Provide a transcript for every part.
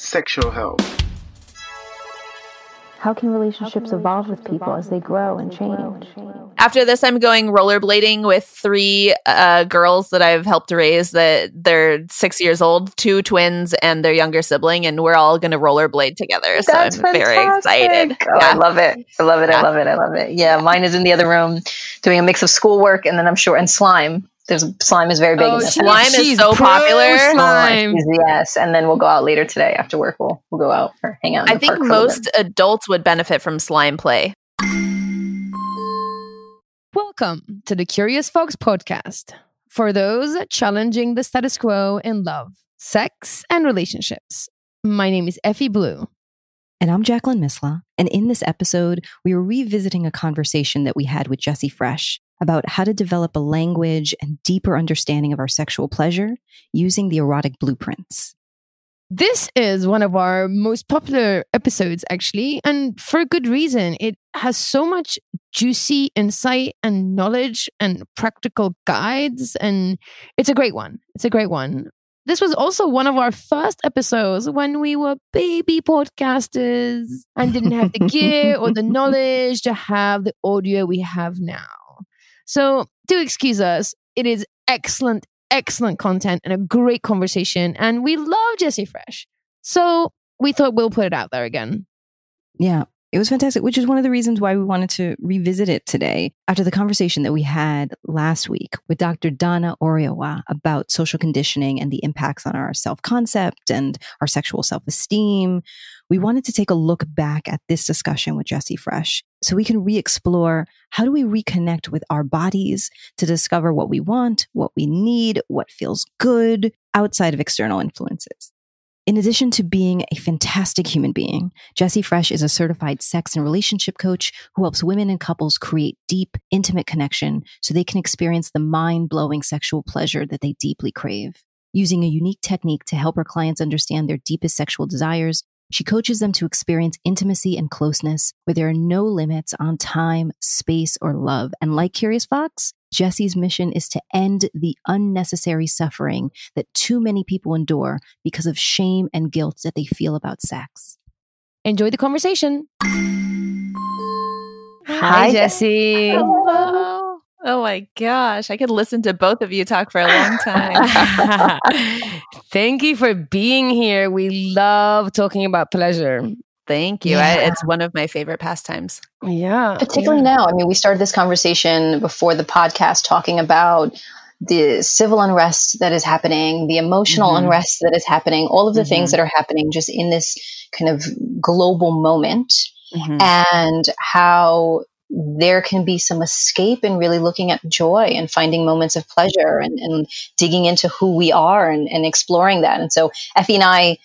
sexual health. How can relationships evolve with people as they grow and change? After this, I'm going rollerblading with three uh, girls that I've helped raise. That they're six years old, two twins, and their younger sibling, and we're all going to rollerblade together. So That's I'm very excited. Oh, I love it. I love it. Yeah. I love it. I love it. Yeah, mine is in the other room doing a mix of schoolwork and then I'm sure and slime. There's slime is very big. Oh, in the she- Slime is so popular. Slime. Yes, and then we'll go out later today after work. We'll we'll go out or hang out. In I the think park for a most adults would benefit from slime play. Welcome to the Curious Fox podcast for those challenging the status quo in love, sex, and relationships. My name is Effie Blue. And I'm Jacqueline Misla. And in this episode, we are revisiting a conversation that we had with Jesse Fresh about how to develop a language and deeper understanding of our sexual pleasure using the erotic blueprints. This is one of our most popular episodes, actually, and for a good reason. It has so much juicy insight and knowledge and practical guides, and it's a great one. It's a great one. This was also one of our first episodes when we were baby podcasters and didn't have the gear or the knowledge to have the audio we have now. So, do excuse us. It is excellent, excellent content and a great conversation. And we love Jesse Fresh. So, we thought we'll put it out there again. Yeah, it was fantastic, which is one of the reasons why we wanted to revisit it today after the conversation that we had last week with Dr. Donna Oriowo about social conditioning and the impacts on our self concept and our sexual self esteem. We wanted to take a look back at this discussion with Jesse Fresh so we can re explore how do we reconnect with our bodies to discover what we want, what we need, what feels good outside of external influences. In addition to being a fantastic human being, Jesse Fresh is a certified sex and relationship coach who helps women and couples create deep, intimate connection so they can experience the mind blowing sexual pleasure that they deeply crave. Using a unique technique to help her clients understand their deepest sexual desires, she coaches them to experience intimacy and closeness where there are no limits on time, space, or love. And like Curious Fox, Jessie's mission is to end the unnecessary suffering that too many people endure because of shame and guilt that they feel about sex. Enjoy the conversation. Hi, Jessie. Hello. Oh my gosh. I could listen to both of you talk for a long time. Thank you for being here. We love talking about pleasure. Thank you. I, it's one of my favorite pastimes. Yeah. particularly now. I mean, we started this conversation before the podcast talking about the civil unrest that is happening, the emotional Mhm. unrest that is happening, all of the Mhm. things that are happening just in this kind of global moment, Mhm. and how there can be some escape in really looking at joy and finding moments of pleasure and, and digging into who we are and, and exploring that. And so Effie and I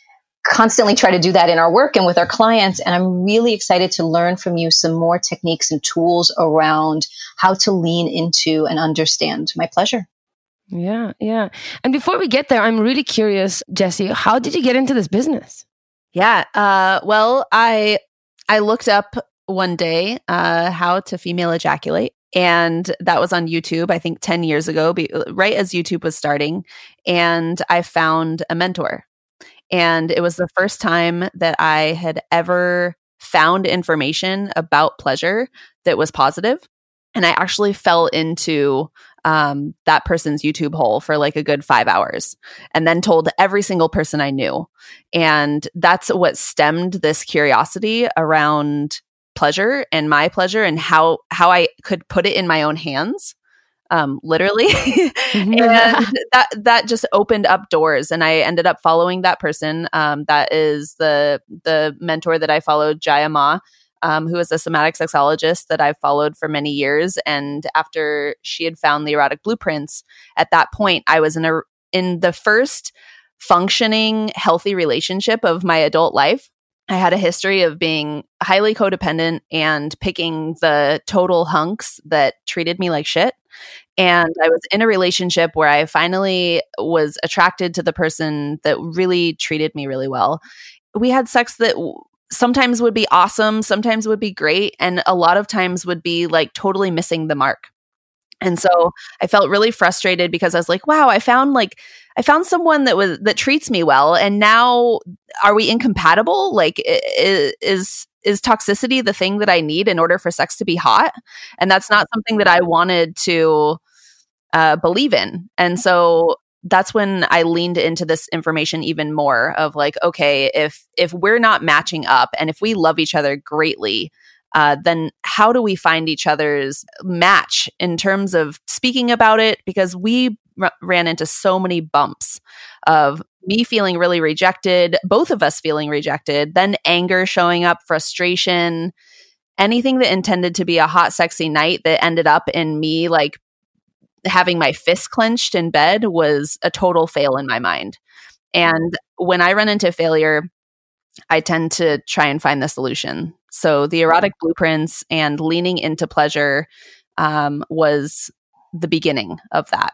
constantly try to do that in our work and with our clients. And I'm really excited to learn from you some more techniques and tools around how to lean into and understand my pleasure. Yeah. Yeah. And before we get there, I'm really curious, Jesse, how did you get into this business? Yeah. Uh, well, I I looked up one day uh, how to female ejaculate, and that was on YouTube. I think ten years ago, be, right as YouTube was starting, and I found a mentor, and it was the first time that I had ever found information about pleasure that was positive, and I actually fell into um, that person's YouTube hole for like a good five hours, and then told every single person I knew. And that's what stemmed this curiosity around pleasure and my pleasure and how how I could put it in my own hands. Um, literally. and that that just opened up doors and I ended up following that person. Um, that is the the mentor that I followed, Jaiya Ma. Um, who is a somatic sexologist that I've followed for many years. And after she had found the erotic blueprints, at that point, I was in a in the first functioning, healthy relationship of my adult life. I had a history of being highly codependent and picking the total hunks that treated me like shit. And I was in a relationship where I finally was attracted to the person that really treated me really well. We had sex that sometimes would be awesome, sometimes would be great, and a lot of times would be like totally missing the mark. And so I felt really frustrated because I was like, wow, I found like I found someone that was that treats me well and now are we incompatible? Like is is toxicity the thing that I need in order for sex to be hot? And that's not something that I wanted to uh, believe in. And so that's when I leaned into this information even more of like, okay, if if we're not matching up and if we love each other greatly, uh, then how do we find each other's match in terms of speaking about it? Because we r- ran into so many bumps of me feeling really rejected, both of us feeling rejected, then anger showing up, frustration, anything that intended to be a hot, sexy night that ended up in me like having my fist clenched in bed was a total fail in my mind. And when I run into failure, I tend to try and find the solution. So the erotic blueprints and leaning into pleasure um, was the beginning of that.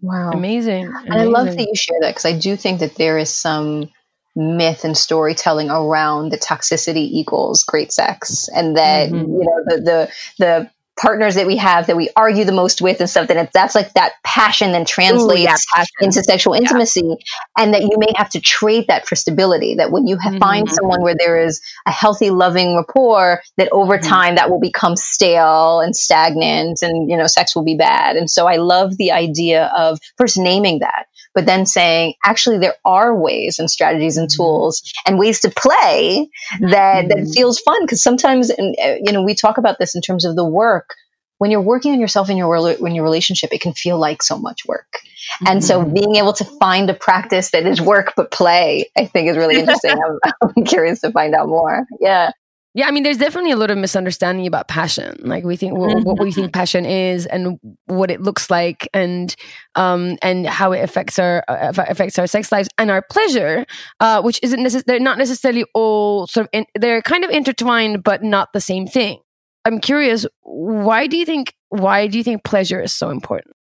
Wow. Amazing. Amazing. And I love that you share that because I do think that there is some myth and storytelling around the toxicity equals great sex and that mm-hmm. you know the the the partners that we have that we argue the most with and stuff that that's like that passion then translates Ooh, yeah, passion. into sexual intimacy yeah. and that you may have to trade that for stability that when you mm-hmm. find someone where there is a healthy loving rapport that over mm-hmm. time that will become stale and stagnant and you know sex will be bad and so i love the idea of first naming that but then saying actually there are ways and strategies and mm-hmm. tools and ways to play that that mm-hmm. feels fun because sometimes and uh, you know we talk about this in terms of the work when you're working on yourself in your in your relationship it can feel like so much work and so mm-hmm. being able to find a practice that is work but play i think is really interesting I'm, I'm curious to find out more yeah yeah, I mean, there's definitely a lot of misunderstanding about passion. Like we think what, what we think passion is, and what it looks like, and um, and how it affects our uh, affects our sex lives and our pleasure, uh, which isn't necess- they're not necessarily all sort of in- they're kind of intertwined, but not the same thing. I'm curious, why do you think why do you think pleasure is so important?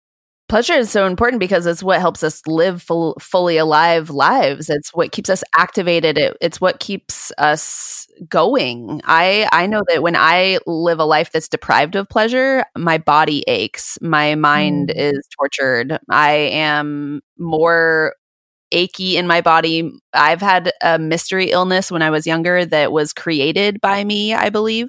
Pleasure is so important because it's what helps us live full, fully alive lives. It's what keeps us activated. It, it's what keeps us going. I i know that when i live a life that's deprived of pleasure my body aches. My mind mm. is tortured. I am more achy in my body. I've had a mystery illness when I was younger that was created by me, I believe,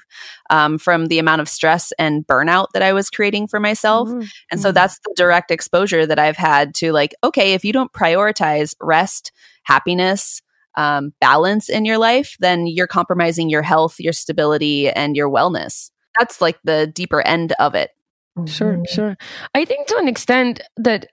um, from the amount of stress and burnout that I was creating for myself. Mm-hmm. And so mm-hmm. that's the direct exposure that I've had to like, okay, if you don't prioritize rest, happiness, um, balance in your life, then you're compromising your health, your stability, and your wellness. That's like the deeper end of it. Sure, mm-hmm. sure. I think to an extent that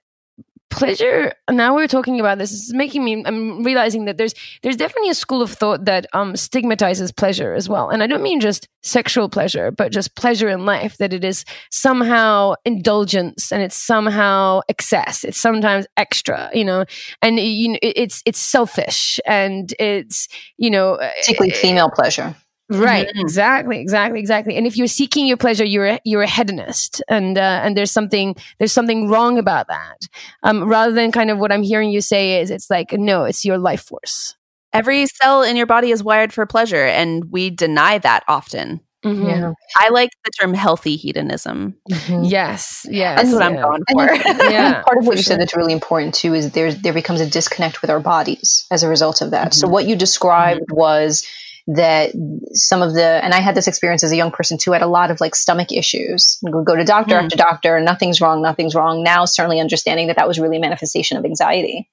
pleasure now we're talking about this is making me i'm realizing that there's there's definitely a school of thought that um stigmatizes pleasure as well. And i don't mean just sexual pleasure but just pleasure in life that it is somehow indulgence and it's somehow excess. It's sometimes extra you know? And you know it's it's selfish and it's you know particularly female pleasure Right, mm-hmm. exactly, exactly, exactly. And if you're seeking your pleasure, you're a, you're a hedonist, and uh, and there's something there's something wrong about that. Um, rather than kind of what I'm hearing you say is, it's like no, it's your life force. Every cell in your body is wired for pleasure, and we deny that often. Mm-hmm. Yeah. I like the term healthy hedonism. Mm-hmm. Yes, yes, that's what yeah. I'm going for. And, yeah, part of what you sure. said that's really important too is there there becomes a disconnect with our bodies as a result of that. Mm-hmm. So what you described mm-hmm. was that some of the and I had this experience as a young person too. I had a lot of like stomach issues. Would go to doctor mm. after doctor, nothing's wrong, nothing's wrong. Now, certainly understanding that that was really a manifestation of anxiety,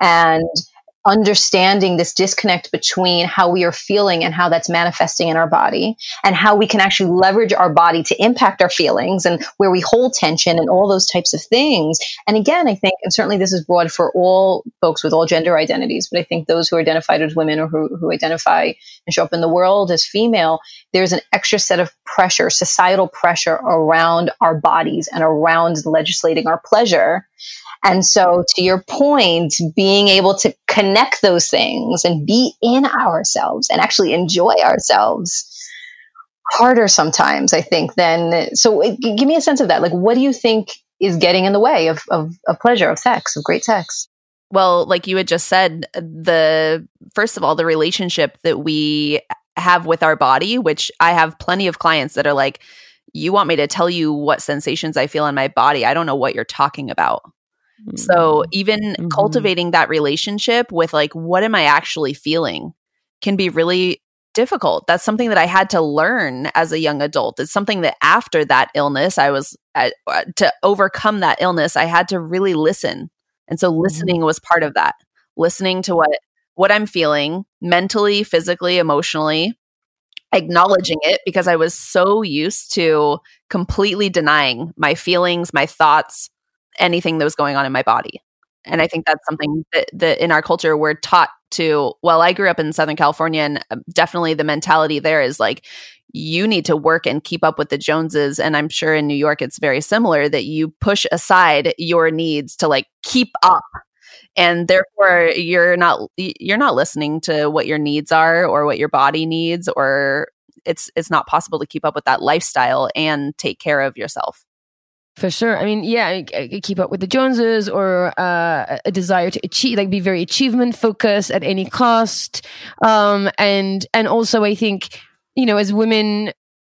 and understanding this disconnect between how we are feeling and how that's manifesting in our body and how we can actually leverage our body to impact our feelings and where we hold tension and all those types of things. And again, I think, and certainly this is broad for all folks with all gender identities, but I think those who are identified as women or who, who identify and show up in the world as female, there's an extra set of pressure, societal pressure around our bodies and around legislating our pleasure And so, to your point, being able to connect those things and be in ourselves and actually enjoy ourselves harder sometimes, I think, than so. Uh, give me a sense of that. Like, what do you think is getting in the way of, of, of pleasure, of sex, of great sex? Well, like you had just said, the first of all, the relationship that we have with our body, which I have plenty of clients that are like, you want me to tell you what sensations I feel in my body. I don't know what you're talking about. Mm-hmm. So even mm-hmm. cultivating that relationship with like, what am I actually feeling can be really difficult. That's something that I had to learn as a young adult. It's something that after that illness, I was uh, to overcome that illness, I had to really listen. And so mm-hmm. listening mm-hmm. was part of that. Listening to what what I'm feeling mentally, physically, emotionally, acknowledging it because I was so used to completely denying my feelings, my thoughts, anything that was going on in my body. And I think that's something that, that in our culture we're taught to. Well, I grew up in Southern California, and uh, definitely the mentality there is like, you need to work and keep up with the Joneses. And I'm sure in New York it's very similar that you push aside your needs to like keep up and therefore you're not you're not listening to what your needs are or what your body needs or it's it's not possible to keep up with that lifestyle and take care of yourself for sure. I mean, yeah, keep up with the Joneses or uh, a desire to achieve, like be very achievement focused at any cost. Um, and, and also I think, you know, as women,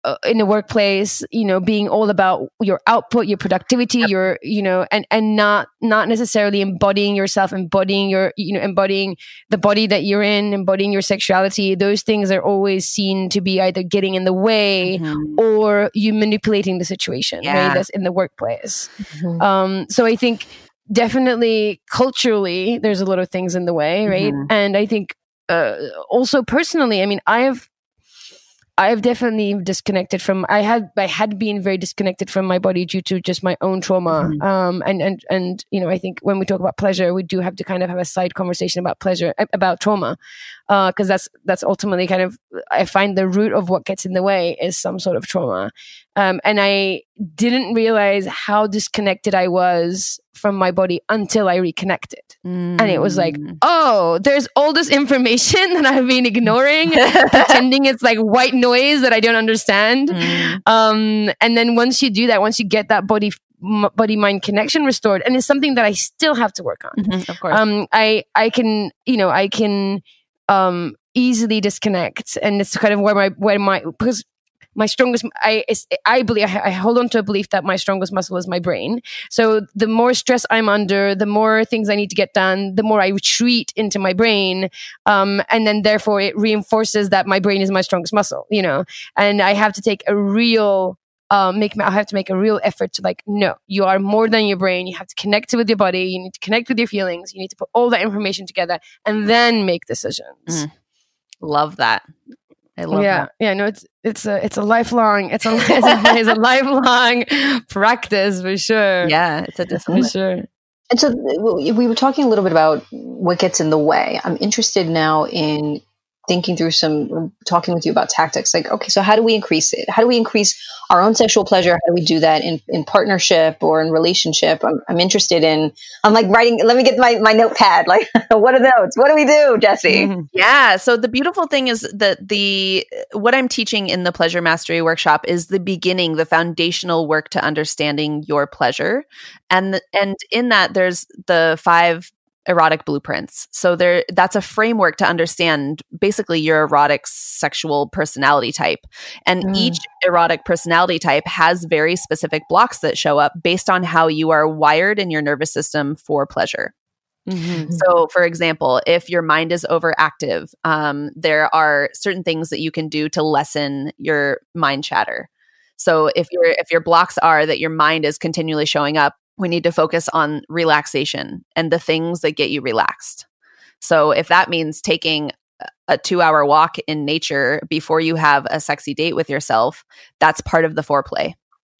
uh, in the workplace you know being all about your output your productivity yep. your you know and and not not necessarily embodying yourself embodying your you know embodying the body that you're in embodying your sexuality those things are always seen to be either getting in the way mm-hmm. or you manipulating the situation yeah. right that's in the workplace mm-hmm. um so i think definitely culturally there's a lot of things in the way right mm-hmm. and i think uh, also personally i mean i have I've definitely disconnected from. I had I had been very disconnected from my body due to just my own trauma. Mm-hmm. Um, and and and you know, I think when we talk about pleasure, we do have to kind of have a side conversation about pleasure about trauma, because uh, that's that's ultimately kind of I find the root of what gets in the way is some sort of trauma. Um, and I didn't realize how disconnected I was from my body until I reconnected. Mm. And it was like, mm. oh, there's all this information that I've been ignoring, pretending it's like white noise that I don't understand. Mm. Um, and then once you do that, once you get that body body mind connection restored and it's something that i still have to work on mm-hmm, of course um i i can you know i can um easily disconnect. And it's kind of where my where my because my strongest i i believe I, hold on to a belief that my strongest muscle is my brain. So the more stress i'm under the more things i need to get done the more i retreat into my brain. Um, and then therefore it reinforces that my brain is my strongest muscle you know? And i have to take a real um, make I have to make a real effort to like, no, you are more than your brain. You have to connect with your body. You need to connect with your feelings. You need to put all that information together and then make decisions. Mm. Love that. I love yeah, that. Yeah, no, it's it's a it's a lifelong it's a it's a, it's a lifelong practice for sure. Yeah, it's a discipline. For sure. And so we were talking a little bit about what gets in the way. I'm interested now in thinking through some talking with you about tactics like okay so how do we increase it? How do we increase our own sexual pleasure? How do we do that in, in partnership or in relationship? I'm, I'm interested in i'm like writing let me get my, my notepad like what are those what do we do jesse? Mm-hmm. yeah so the beautiful thing is that the what i'm teaching in the pleasure mastery workshop is the beginning the foundational work to understanding your pleasure. And and in that there's the five erotic blueprints. So there that's a framework to understand basically your erotic sexual personality type. And mm. each erotic personality type has very specific blocks that show up based on how you are wired in your nervous system for pleasure. Mm-hmm. So, for example, if your mind is overactive, um, there are certain things that you can do to lessen your mind chatter. So, if your if your blocks are that your mind is continually showing up, we need to focus on relaxation and the things that get you relaxed. So if that means taking a two hour walk in nature before you have a sexy date with yourself, that's part of the foreplay.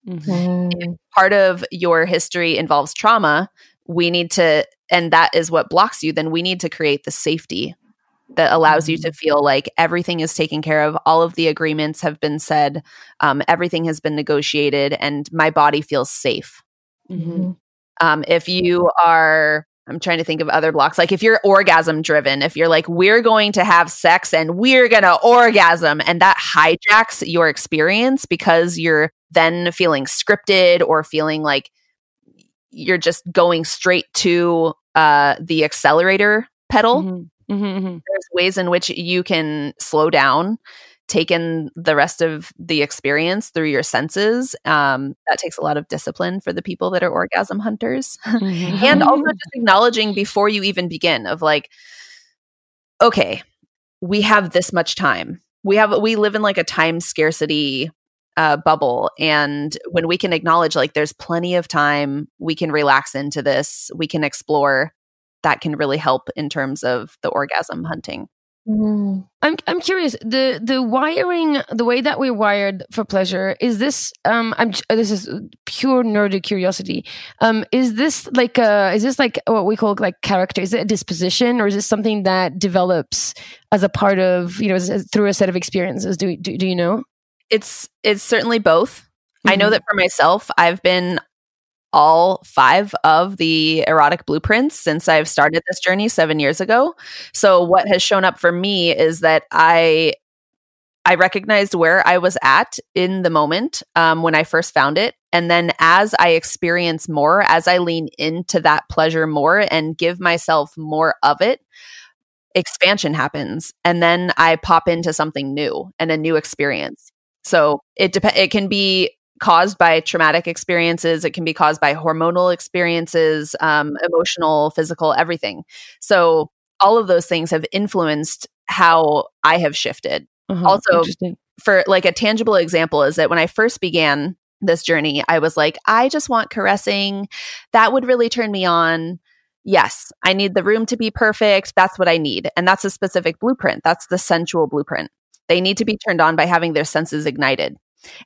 Mm-hmm. part of your history involves trauma, we need to, and that is what blocks you, then we need to create the safety that allows mm-hmm. you to mm-hmm. feel like everything is taken care of. All of the agreements have been said, um, everything has been negotiated, and my body feels safe. Mm-hmm. Um, if you are, I'm trying to think of other blocks. Like if you're orgasm driven, if you're like, we're going to have sex and we're going to orgasm, and that hijacks your experience because you're then feeling scripted or feeling like you're just going straight to uh, the accelerator pedal. Mm-hmm. Mm-hmm. There's ways in which you can slow down, take in the rest of the experience through your senses. Um, that takes a lot of discipline for the people that are orgasm hunters. Mm-hmm. and also just acknowledging before you even begin of like, okay, we have this much time. We have we live in like a time scarcity uh, bubble. And when we can acknowledge, like, there's plenty of time, we can relax into this, we can explore, that can really help in terms of the orgasm hunting. I'm I'm curious the the wiring the way that we're wired for pleasure is this um I'm this is pure nerdy curiosity. Um is this like uh is this like what we call like character? Is it a disposition or is this something that develops as a part of you know as, as, through a set of experiences? Do, do do you know? It's it's certainly both. Mm-hmm. I know that for myself, I've been all five of the erotic blueprints since I've started this journey 7 years ago. So what has shown up for me is that I I recognized where I was at in the moment um, when I first found it. And then as I experience more, as I lean into that pleasure more and give myself more of it, expansion happens. And then I pop into something new and a new experience. So it dep- it can be caused by traumatic experiences. It can be caused by hormonal experiences, um, emotional, physical, everything. So all of those things have influenced how I have shifted. Uh-huh, also, for like a tangible example, is that when I first began this journey, I was like, I just want caressing. That would really turn me on. Yes, I need the room to be perfect. That's what I need. And that's a specific blueprint. That's the sensual blueprint. They need to be turned on by having their senses ignited.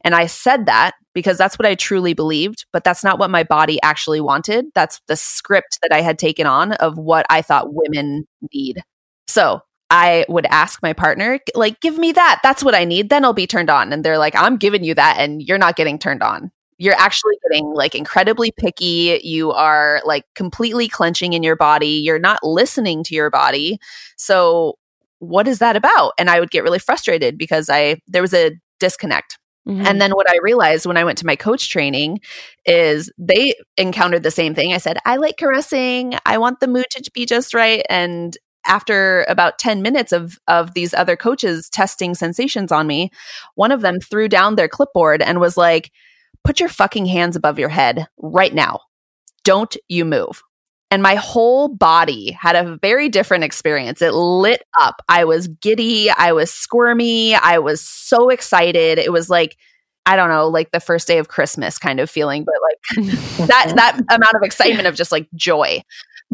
And I said that because that's what I truly believed, but that's not what my body actually wanted. That's the script that I had taken on of what I thought women need. So I would ask my partner, like, give me that. That's what I need. Then I'll be turned on. And they're like, I'm giving you that and you're not getting turned on. You're actually getting like incredibly picky. You are like completely clenching in your body. You're not listening to your body. So what is that about? And I would get really frustrated because I there was a disconnect. Mm-hmm. And then what I realized when I went to my coach training is they encountered the same thing. I said, I like caressing. I want the mood to be just right. And after about 10 minutes of of these other coaches testing sensations on me, one of them threw down their clipboard and was like, "Put your fucking hands above your head right now. Don't you move." And my whole body had a very different experience. It lit up. I was giddy, I was squirmy, I was so excited. It was like I don't know, like the first day of Christmas kind of feeling, but like that that amount of excitement of just like joy.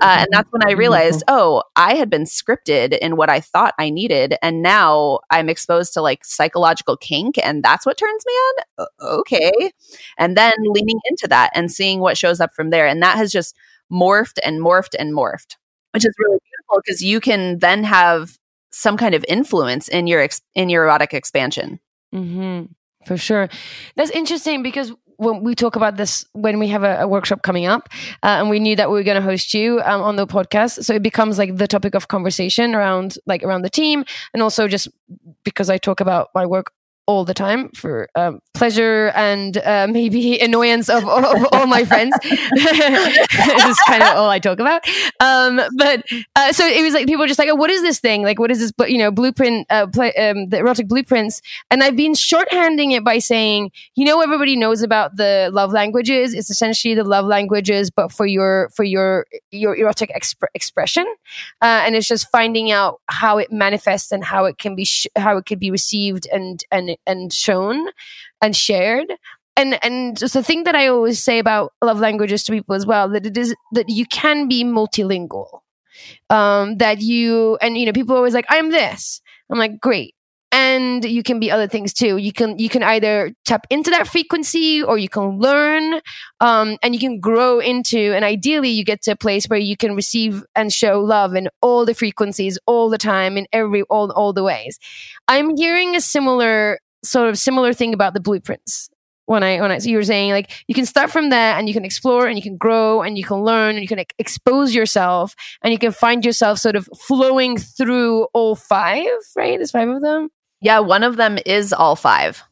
Uh, and that's when I realized, oh, I had been scripted in what I thought I needed, and now I'm exposed to like psychological kink, and that's what turns me on. Okay, and then leaning into that and seeing what shows up from there, and that has just morphed and morphed and morphed, which is really beautiful because you can then have some kind of influence in your ex- in your erotic expansion. Mm-hmm. For sure, that's interesting because when we talk about this when we have a, a workshop coming up, uh, and we knew that we were going to host you um, on the podcast, so it becomes like the topic of conversation around like around the team, and also just because I talk about my work all the time for um, pleasure and uh, maybe annoyance of, of, all my friends. this is kind of all I talk about. Um, but uh, so it was like people were just like, oh, what is this thing? Like, what is this? You know, blueprint, uh, play, um, the erotic blueprints. And I've been shorthanding it by saying, you know, everybody knows about the love languages. It's essentially the love languages, but for your for your your erotic exp- expression. Uh, and it's just finding out how it manifests and how it can be sh- how it can be received and and and shown and shared. And and just the thing that i always say about love languages to people as well that it is that you can be multilingual. Um that you and you know people are always like i'm this. I'm like great. And you can be other things too. You can you can either tap into that frequency or you can learn um, and you can grow into and ideally you get to a place where you can receive and show love in all the frequencies all the time in every all all the ways. I'm hearing a similar sort of similar thing about the blueprints when I when I so you were saying like you can start from there and you can explore and you can grow and you can learn and you can like, expose yourself and you can find yourself sort of flowing through all five, right? There's five of them. Yeah, one of them is all 5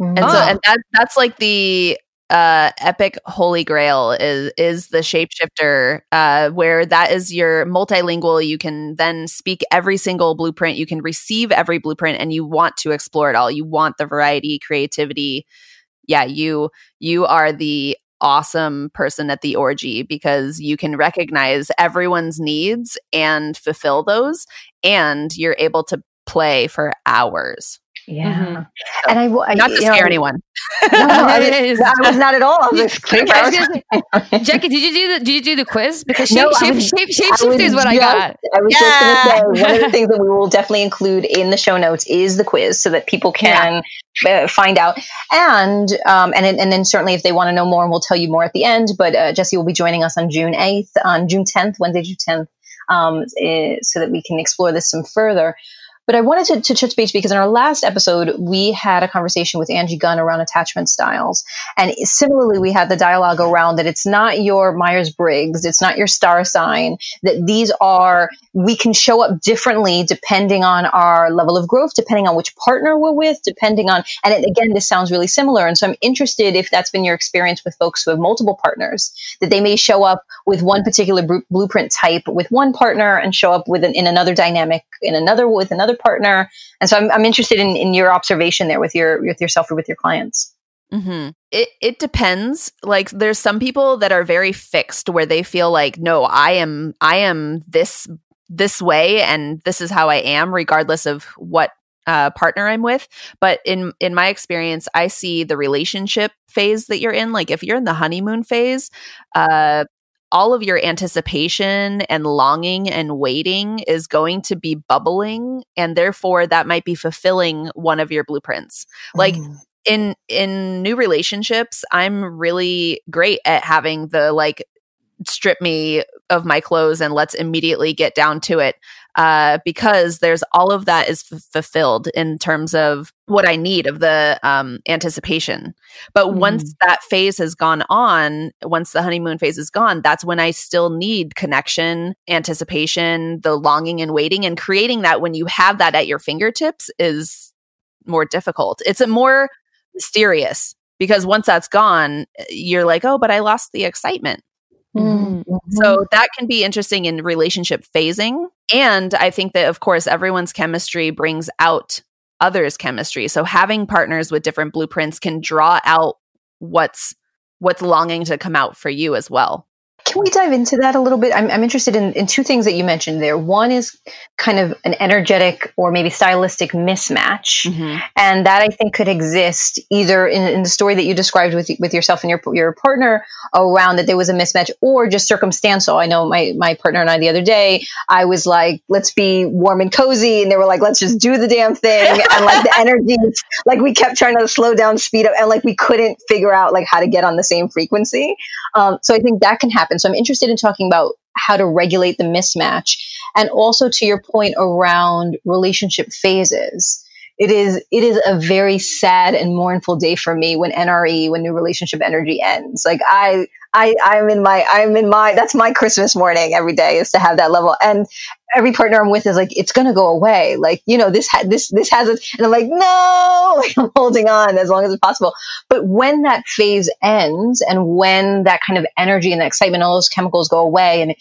Mm-hmm. and so Oh. and that that's like the uh epic holy grail is is the shapeshifter uh where that is your multilingual. You can then speak every single blueprint. You can receive every blueprint and you want to explore it all. You want the variety creativity. Yeah you you are the awesome person at the orgy because you can recognize everyone's needs and fulfill those and you're able to play for hours Yeah. Mhm. And I, I not to scare know, anyone No, no, I, was, I was not at all. I was just I was Jackie, did you do the did you do the quiz? Because No, shape, I shape, was- shape, I shapeshifter was is what I got. I was Yeah. just going to say one of the things that we will definitely include in the show notes is the quiz, so that people can uh, find out. And um, and and then certainly if they want to know more, and we'll tell you more at the end. But uh, Jesse will be joining us on June eighth, on June tenth, Wednesday, June tenth, um, eh, so that we can explore this some further. But I wanted to, to touch base because in our last episode, we had a conversation with Angie Gunn around attachment styles. And similarly, we had the dialogue around that it's not your Myers Briggs, it's not your star sign, that these are, we can show up differently depending on our level of growth, depending on which partner we're with, depending on, and it, again, this sounds really similar. And so I'm interested if that's been your experience with folks who have multiple partners, that they may show up with one particular bru- blueprint type with one partner and show up with an, in another dynamic in another with another partner. And so I'm, I'm interested in, in your observation there with your with yourself or with your clients. hmm It it depends. Like there's some people that are very fixed where they feel like, no, I am I am this this way and this is how I am, regardless of what uh, partner I'm with. But in in my experience, I see the relationship phase that you're in. Like if you're in the honeymoon phase, uh, all of your anticipation and longing and waiting is going to be bubbling, and therefore that might be fulfilling one of your blueprints. Like mm. in in new relationships i'm really great at having the like strip me of my clothes and let's immediately get down to it uh, because there's all of that is f- fulfilled in terms of what i need of the um, anticipation but once that phase has gone on once the honeymoon phase is gone that's when i still need connection anticipation the longing and waiting and creating that when you have that at your fingertips is more difficult it's a more mysterious because once that's gone, you're like, oh, but I lost the excitement. Mm-hmm. So that can be interesting in relationship phasing. And I think that, of course, everyone's chemistry brings out others' chemistry. So having partners with different blueprints can draw out what's what's longing to come out for you as well. Can we dive into that a little bit? I'm, I'm interested in, in two things that you mentioned there. One is kind of an energetic or maybe stylistic mismatch. And that I think could exist either in, in the story that you described with, with yourself and your, your partner around that there was a mismatch or just circumstantial. I know my, my partner and I the other day, I was like, let's be warm and cozy. And they were like, let's just do the damn thing. and like the energy, like we kept trying to slow down, speed up, and like we couldn't figure out like how to get on the same frequency. Um, so I think that can happen. So I'm interested in talking about how to regulate the mismatch and also to your point around relationship phases. It is it is a very sad and mournful day for me when NRE when new relationship energy ends. Like I I I'm in my I'm in my that's my Christmas morning every day is to have that level and every partner I'm with is like it's gonna go away. Like you know this ha- this this has it and I'm like no I'm holding on as long as it's possible. But when that phase ends and when that kind of energy and that excitement all those chemicals go away and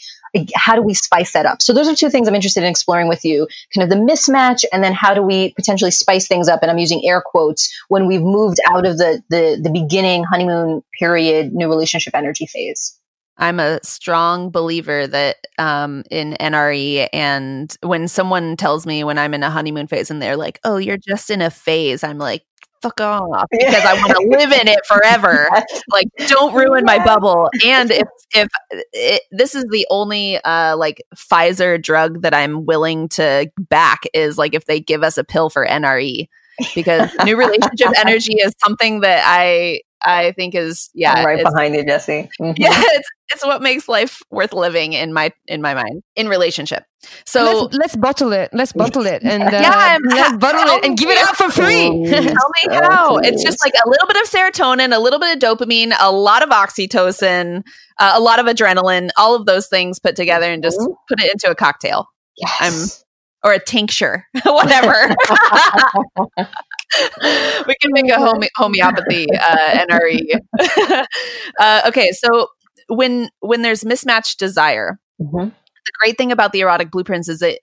how do we spice that up? So those are two things I'm interested in exploring with you, kind of the mismatch and then how do we potentially spice things up? And I'm using air quotes when we've moved out of the, the, the beginning honeymoon period, new relationship energy phase. I'm a strong believer that um, in NRE, and when someone tells me when I'm in a honeymoon phase and they're like, "Oh, you're just in a phase," I'm like, "Fuck off," because I want to live in it forever. Like, don't ruin my bubble. And if if it, this is the only uh, like Pfizer drug that I'm willing to back is like if they give us a pill for NRE, because new relationship energy is something that I I think is yeah, I'm right behind you, Jesse. Mhm. yeah, it's it's what makes life worth living in my in my mind in relationship. So let's, let's bottle it. Let's bottle it and uh, Yeah, I'm- let's bottle it and give it out for free. Tell me how. It's just like a little bit of serotonin, a little bit of dopamine, a lot of oxytocin, uh, a lot of adrenaline, all of those things put together and just put it into a cocktail. Yes. or a tincture, whatever. we can make a home- homeopathy uh, NRE. uh, okay, so when when there's mismatched desire, Mhm. the great thing about the erotic blueprints is that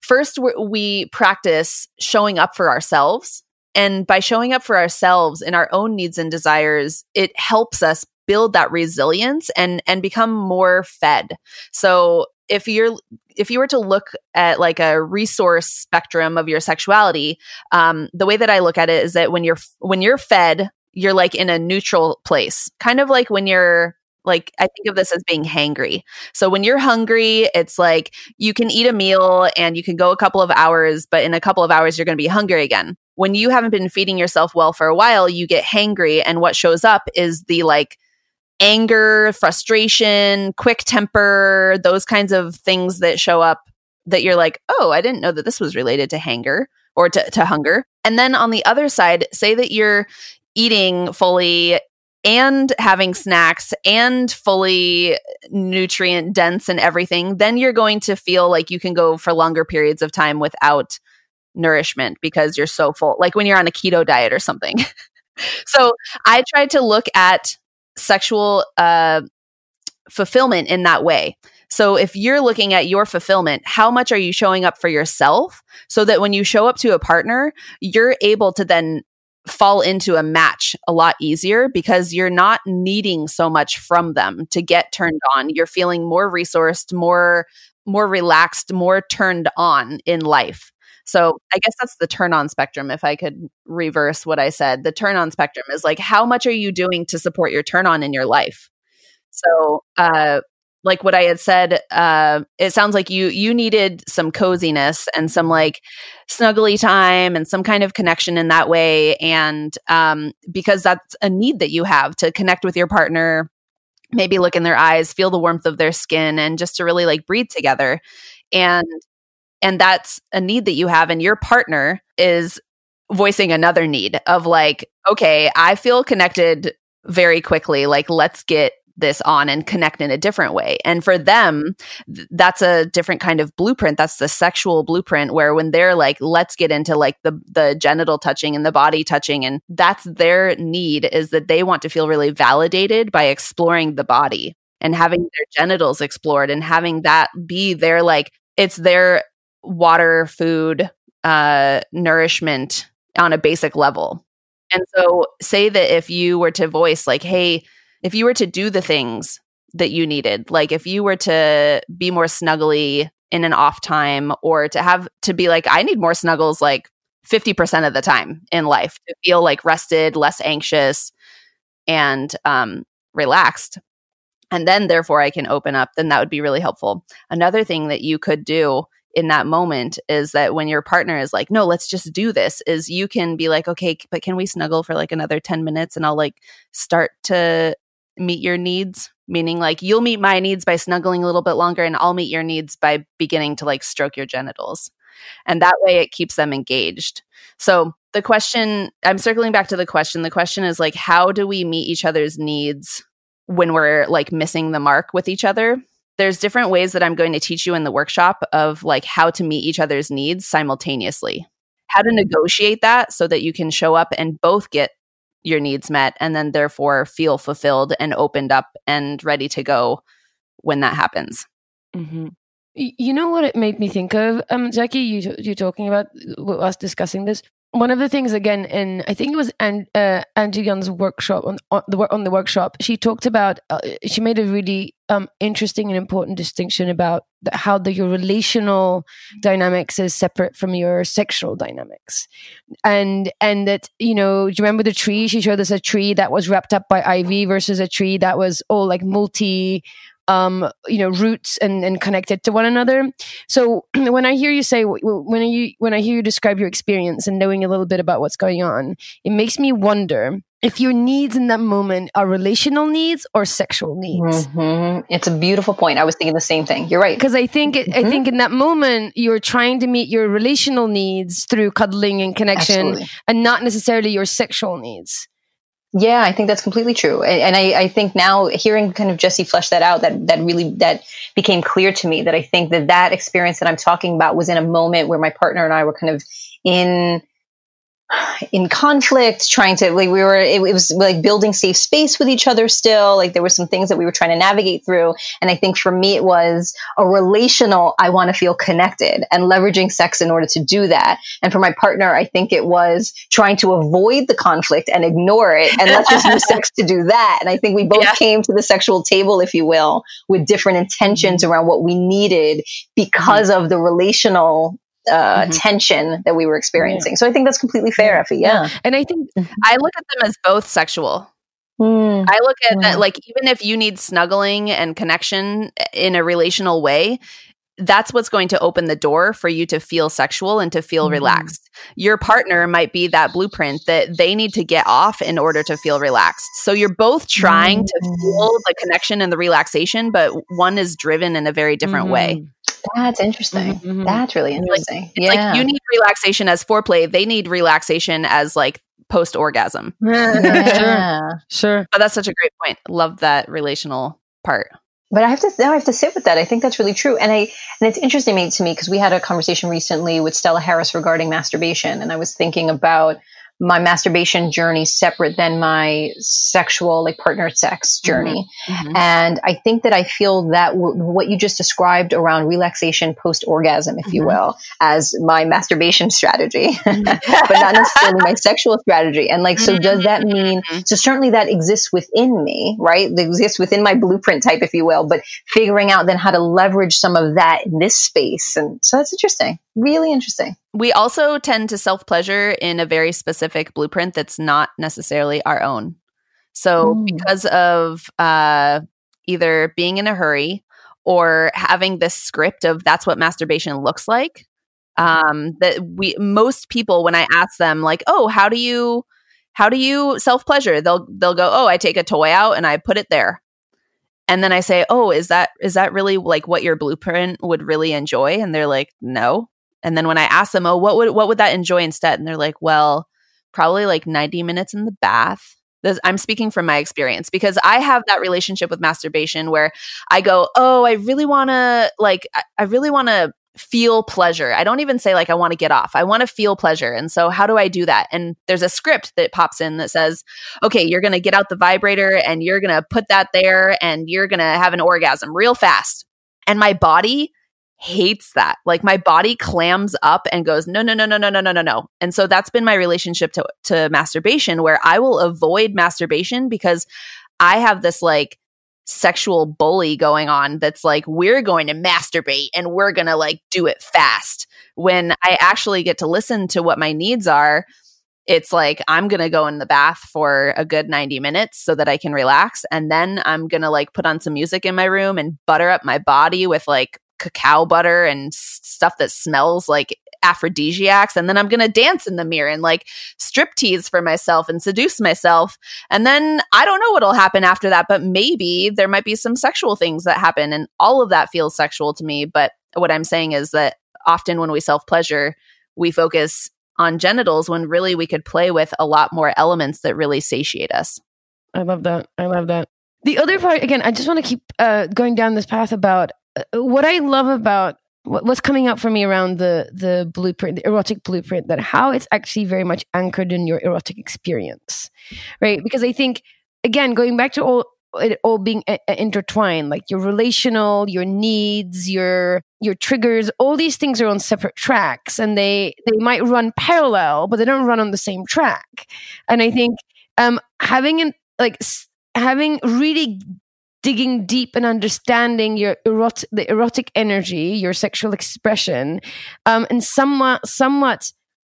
first we practice showing up for ourselves, and by showing up for ourselves in our own needs and desires, it helps us build that resilience and and become more fed. So if you're if you were to look at like a resource spectrum of your sexuality, um, the way that I look at it is that when you're when you're fed, you're like in a neutral place, kind of like when you're like I think of this as being hangry. So when you're hungry, it's like you can eat a meal and you can go a couple of hours, but in a couple of hours you're going to be hungry again. When you haven't been feeding yourself well for a while, you get hangry, and what shows up is the like anger, frustration, quick temper, those kinds of things that show up that you're like, oh, I didn't know that this was related to hanger or to, to hunger. And then on the other side, say that you're eating fully and having snacks and fully nutrient dense and everything, then you're going to feel like you can go for longer periods of time without nourishment because you're so full, like when you're on a keto diet or something. so I tried to look at sexual uh, fulfillment in that way. So if you're looking at your fulfillment, how much are you showing up for yourself so that when you show up to a partner, you're able to then fall into a match a lot easier because you're not needing so much from them to get turned on. You're feeling more resourced, more more relaxed, more turned on in life. So I guess that's the turn on spectrum. If I could reverse what I said, the turn on spectrum is like, how much are you doing to support your turn on in your life? So, uh, like what I had said, uh, it sounds like you you needed some coziness and some like snuggly time and some kind of connection in that way, and um, because that's a need that you have to connect with your partner, maybe look in their eyes, feel the warmth of their skin, and just to really like breathe together, and and that's a need that you have, and your partner is voicing another need of like, okay, I feel connected very quickly. Like, let's get this on and connect in a different way. And for them, th- that's a different kind of blueprint. That's the sexual blueprint where when they're like, let's get into like the the genital touching and the body touching, and that's their need is that they want to feel really validated by exploring the body and having their genitals explored and having that be their like it's their water, food, uh, nourishment on a basic level. And so, say that if you were to voice, like, hey, if you were to do the things that you needed, like if you were to be more snuggly in an off time or to have to be like, I need more snuggles like 50% of the time in life to feel like rested, less anxious, and um, relaxed. And then, therefore, I can open up, then that would be really helpful. Another thing that you could do in that moment is that when your partner is like, no, let's just do this, is you can be like, okay, but can we snuggle for like another 10 minutes and I'll like start to meet your needs? Meaning, like, you'll meet my needs by snuggling a little bit longer and I'll meet your needs by beginning to like stroke your genitals. And that way it keeps them engaged. So, the question I'm circling back to the question. The question is like, how do we meet each other's needs when we're like missing the mark with each other? There's different ways that I'm going to teach you in the workshop of like how to meet each other's needs simultaneously. How to negotiate that so that you can show up and both get your needs met and then therefore feel fulfilled and opened up and ready to go when that happens. Mm-hmm. You know what it made me think of, um, Jackie? You you're talking about us discussing this. One of the things again, in I think it was An- uh, Angie Young's workshop on, on the on the workshop. She talked about. Uh, she made a really um, interesting and important distinction about how the, your relational dynamics is separate from your sexual dynamics, and and that you know, do you remember the tree? She showed us a tree that was wrapped up by ivy versus a tree that was all like multi um, you know, roots and, and connected to one another. So when I hear you say, when you when I hear you describe your experience and knowing a little bit about what's going on, it makes me wonder if your needs in that moment are relational needs or sexual needs. Mm-hmm. It's a beautiful point. I was thinking the same thing. You're right. Because I think Mm-hmm. I think in that moment you're trying to meet your relational needs through cuddling and connection, Absolutely. and not necessarily your sexual needs. Yeah, I think that's completely true. And, I, I think now hearing kind of Jesse flesh that out, that, that really, that became clear to me that I think that that experience that I'm talking about was in a moment where my partner and I were kind of in, in conflict, trying to, like, we were, it, it was like building safe space with each other still. Like there were some things that we were trying to navigate through. And I think for me, it was a relational, I want to feel connected and leveraging sex in order to do that. And for my partner, I think it was trying to avoid the conflict and ignore it and let's just use sex to do that. And I think we both Yeah. came to the sexual table, if you will, with different intentions around what we needed because mm-hmm. of the relational uh, Mhm. tension that we were experiencing. So I think that's completely fair, Effie. Yeah. And I think I look at them as both sexual. Mm. I look at that Mm. like even if you need snuggling and connection in a relational way, that's what's going to open the door for you to feel sexual and to feel Mhm. relaxed. Your partner might be that blueprint that they need to get off in order to feel relaxed. So you're both trying to feel the connection and the relaxation, but one is driven in a very different way. That's interesting. Mhm. That's really It's like- interesting. It's yeah. like you need relaxation as foreplay, they need relaxation as like post orgasm. yeah. sure. But that's such a great point. Love that relational part. But I have to now I have to sit with that. I think that's really true. And I and it's interesting to me because we had a conversation recently with Stella Harris regarding masturbation, and I was thinking about my masturbation journey separate than my sexual like partner sex journey. Mm-hmm. Mm-hmm. And I think that I feel that w- what you just described around relaxation post orgasm, if you mm-hmm. will, as my masturbation strategy, but not necessarily my sexual strategy. And like, so does that mean, so certainly that exists within me, right? That exists within my blueprint type, if you will, but figuring out then how to leverage some of that in this space. And so that's interesting. Really interesting. We also tend to self pleasure in a very specific blueprint that's not necessarily our own. So, Mm. because of uh, either being in a hurry or having this script of that's what masturbation looks like, um, that we most people when I ask them like, "Oh, how do you how do you self pleasure?" They'll they'll go, "Oh, I take a toy out and I put it there." And then I say, "Oh, is that is that really like what your blueprint would really enjoy?" And they're like, "No." And then when I ask them, "Oh, what would what would that enjoy instead?" And they're like, "Well, probably like 90 minutes in the bath." This, I'm speaking from my experience because I have that relationship with masturbation where I go, "Oh, I really want to like I, really want to feel pleasure. I don't even say like I want to get off. I want to feel pleasure. And so how do I do that? And there's a script that pops in that says, "Okay, you're going to get out the vibrator and you're going to put that there and you're going to have an orgasm real fast." And my body hates that. Like my body clams up and goes, no, no, no, no, no, no, no, no, no. And so that's been my relationship to, to masturbation where I will avoid masturbation because I have this like sexual bully going on that's like, we're going to masturbate and we're going to like do it fast. When I actually get to listen to what my needs are, it's like I'm going to go in the bath for a good 90 minutes so that I can relax. And then I'm going to like put on some music in my room and butter up my body with like cacao butter and stuff that smells like aphrodisiacs. And then I'm going to dance in the mirror and like strip tease for myself and seduce myself. And then I don't know what'll happen after that, but maybe there might be some sexual things that happen. And all of that feels sexual to me. But what I'm saying is that often when we self pleasure, we focus on genitals when really we could play with a lot more elements that really satiate us. I love that. I love that. The other part, again, I just want to keep uh, going down this path about what I love about what's coming up for me around the the blueprint, the erotic blueprint, that how it's actually very much anchored in your erotic experience, right? Because I think, again, going back to all it all being uh, uh, intertwined, like your relational, your needs, your your triggers, all these things are on separate tracks, and they they might run parallel, but they don't run on the same track. And I think um, having an like having really digging deep and understanding your erot- the erotic energy, your sexual expression, um, and somewhat somewhat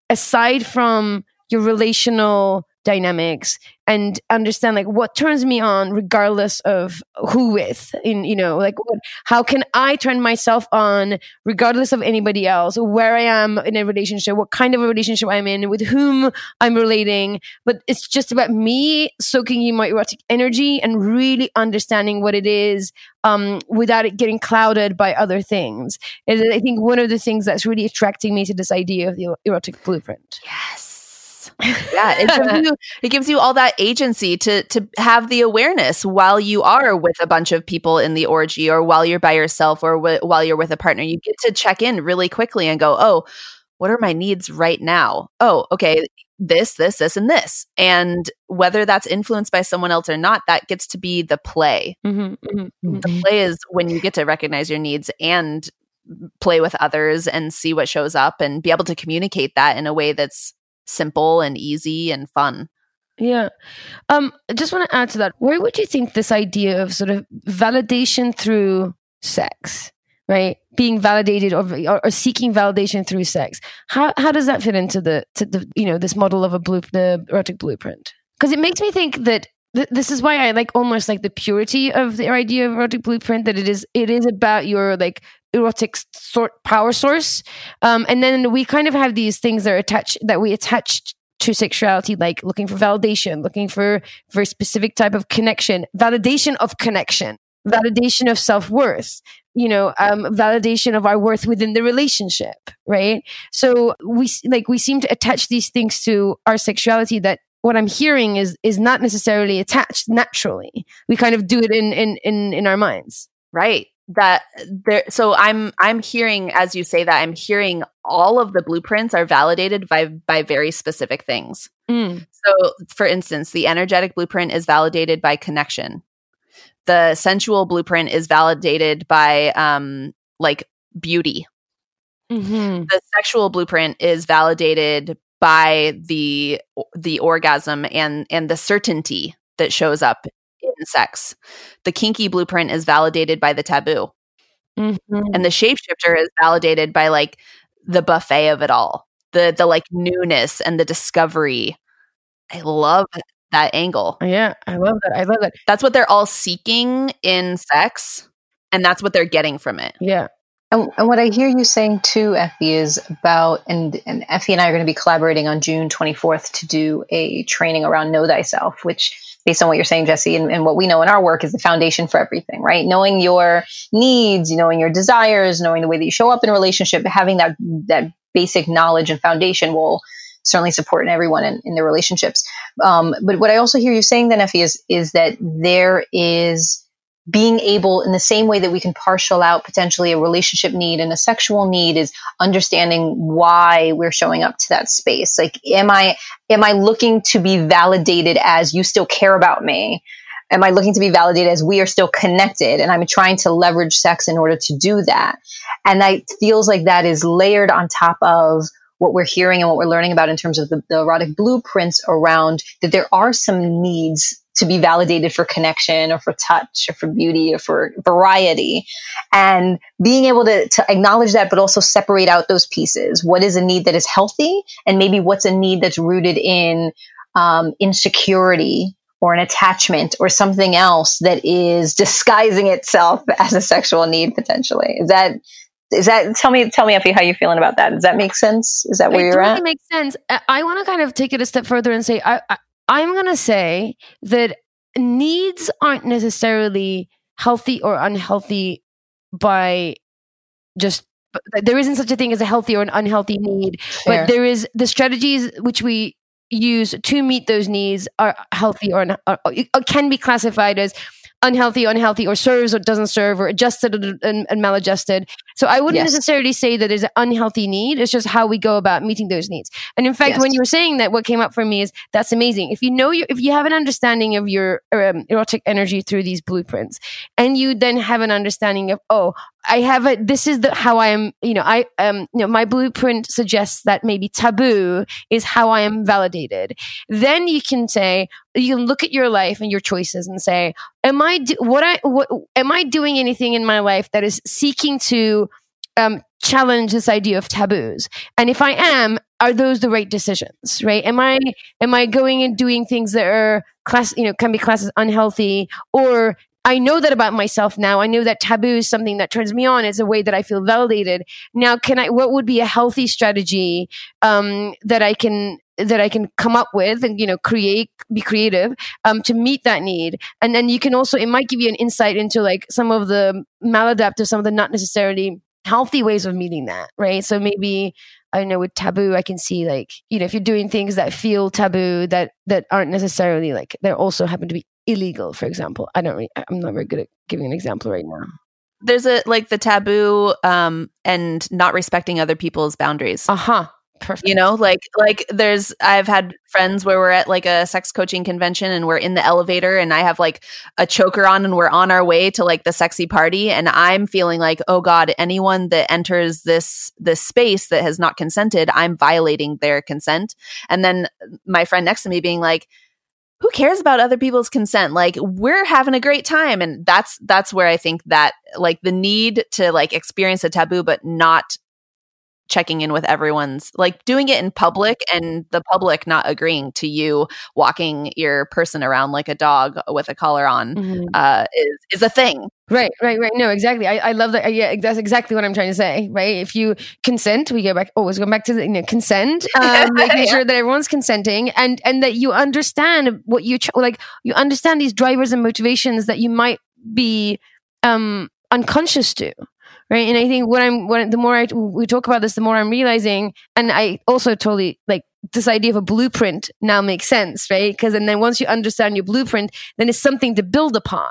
aside from your relational dynamics and understand like what turns me on regardless of who with in you know like what, how can i turn myself on regardless of anybody else where i am in a relationship what kind of a relationship i'm in with whom i'm relating. But it's just about me soaking in my erotic energy and really understanding what it is um, without it getting clouded by other things. And i think one of the things that's really attracting me to this idea of the erotic blueprint. Yes yeah it gives, you, it gives you all that agency to to have the awareness while you are with a bunch of people in the orgy or while you're by yourself or w- while you're with a partner. You get to check in really quickly and go oh what are my needs right now? Oh okay this this this and this. And whether that's influenced by someone else or not that gets to be the play. Mm-hmm, mm-hmm, the play is when you get to recognize your needs and play with others and see what shows up and be able to communicate that in a way that's simple and easy and fun. Yeah. Um, I just want to add to that. Where would you think this idea of sort of validation through sex, right? Being validated or, or, or seeking validation through sex. How how does that fit into the to the you know this model of a blue the erotic blueprint? Because it makes me think that th- this is why I like almost like the purity of the idea of erotic blueprint that it is it is about your like erotic sort power source. Um, and then we kind of have these things that are attached that we attach to sexuality like looking for validation looking for very specific type of connection validation of connection validation of self-worth you know um, validation of our worth within the relationship right? So we like we seem to attach these things to our sexuality that what i'm hearing is is not necessarily attached naturally. We kind of do it in in in, in our minds. Right that there so i'm i'm hearing as you say that i'm hearing all of the blueprints are validated by by very specific things mm. so for instance the energetic blueprint is validated by connection the sensual blueprint is validated by um like beauty mm-hmm. the sexual blueprint is validated by the the orgasm and and the certainty that shows up in sex. The kinky blueprint is validated by the taboo. Mm-hmm. And the shapeshifter is validated by like the buffet of it all. The the like newness and the discovery. I love that angle. Yeah, I love that. I love that. That's what they're all seeking in sex and that's what they're getting from it. Yeah. And, and, what I hear you saying too, Effie, is about, and, and Effie and I are going to be collaborating on June 24th to do a training around Know Thyself, which based on what you're saying, Jessie, and, and, what we know in our work is the foundation for everything, right? Knowing your needs, knowing your desires, knowing the way that you show up in a relationship, having that that basic knowledge and foundation will certainly support everyone in, in their relationships. Um, but what I also hear you saying then, Effie, is is that there is being able in the same way that we can partial out potentially a relationship need and a sexual need is understanding why we're showing up to that space. Like am i am i looking to be validated as you still care about me? Am i looking to be validated as we are still connected and i'm trying to leverage sex in order to do that? And that feels like that is layered on top of what we're hearing and what we're learning about in terms of the, the erotic blueprints around that there are some needs to be validated for connection or for touch or for beauty or for variety. And being able to, to acknowledge that but also separate out those pieces. What is a need that is healthy and maybe what's a need that's rooted in um, insecurity or an attachment or something else that is disguising itself as a sexual need potentially. Is that is that tell me tell me Effie how you feeling about that. Does that make sense? Is that where it you're totally at? makes sense. I want to kind of take it a step further and say I, I I'm going to say that needs aren't necessarily healthy or unhealthy by just there isn't such a thing as a healthy or an unhealthy need Fair. but there is the strategies which we use to meet those needs are healthy or, or, or uh, can be classified as unhealthy, unhealthy, or serves or doesn't serve, or adjusted and, and maladjusted. So I wouldn't yes. necessarily say that there's an unhealthy need. It's just how we go about meeting those needs. And in fact, yes. when you were saying that, what came up for me is that's amazing. If you know, your, if you have an understanding of your um, erotic energy through these blueprints, and you then have an understanding of, oh, I have a, this is the, how I am, you know, I, um, you know, my blueprint suggests that maybe taboo is how I am validated. Then you can say, you can look at your life and your choices and say, am I, do, what I, what, am I doing anything in my life that is seeking to, um, challenge this idea of taboos? And if I am, are those the right decisions? Right? Am I am I going and doing things that are class, you know, can be classed as unhealthy, or I know that about myself now. I know that taboo is something that turns me on. It's a way that I feel validated. Now, can I? What would be a healthy strategy um, that I can that I can come up with and you know create, be creative um, to meet that need? And then you can also it might give you an insight into like some of the maladaptive, some of the not necessarily healthy ways of meeting that, right? So maybe I know with taboo, I can see like you know if you're doing things that feel taboo that that aren't necessarily like they also happen to be illegal, for example. I don't. Re- I'm not very good at giving an example right now. There's a like the taboo um and not respecting other people's boundaries. Uh huh. Perfect. You know, like like there's I've had friends where we're at like a sex coaching convention and we're in the elevator and I have like a choker on and we're on our way to like the sexy party and I'm feeling like, oh God, anyone that enters this this space that has not consented, I'm violating their consent. And then my friend next to me being like, who cares about other people's consent like we're having a great time and that's that's where i think that like the need to like experience a taboo but not checking in with everyone's like doing it in public and the public not agreeing to you walking your person around like a dog with a collar on mm-hmm. uh, is is a thing. Right, right, right. No, exactly. I, I love that. Yeah, that's exactly what I'm trying to say. Right. If you consent, we go back. Always go back to the you know, consent, um, making yeah. sure that everyone's consenting, and and that you understand what you ch- like. You understand these drivers and motivations that you might be um unconscious to right? And i think what i'm what the more I, we talk about this the more i'm realizing and i also totally like this idea of a blueprint now makes sense right? Because and then once you understand your blueprint then it's something to build upon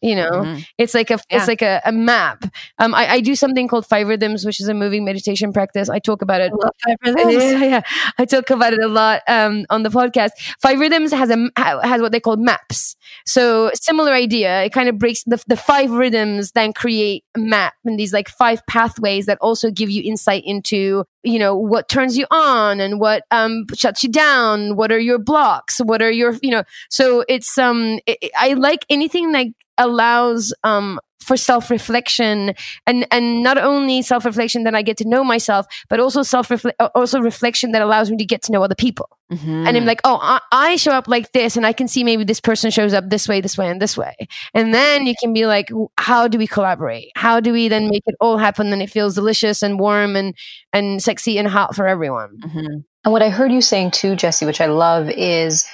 you know? Mm-hmm. it's like a yeah. it's like a, a map. Um I, I, do something called five rhythms which is a moving meditation practice. I talk about it rhythms. Yeah, yeah. I talk about it a lot um on the podcast. Five rhythms has a has what they call maps. So similar idea. It kind of breaks the, the five rhythms then create a map and these like five pathways that also give you insight into you know what turns you on and what um shuts you down. What are your blocks? What are your you know so it's um it, i like anything that allows um for self-reflection and and not only self-reflection that I get to know myself, but also self uh, also reflection that allows me to get to know other people. Mm-hmm. And I'm like, oh, I, I, show up like this, and I can see maybe this person shows up this way, this way, and this way. And then you can be like, how do we collaborate? How do we then make it all happen? And it feels delicious and warm and and sexy and hot for everyone. Mm-hmm. And what I heard you saying too, Jessie, which I love, is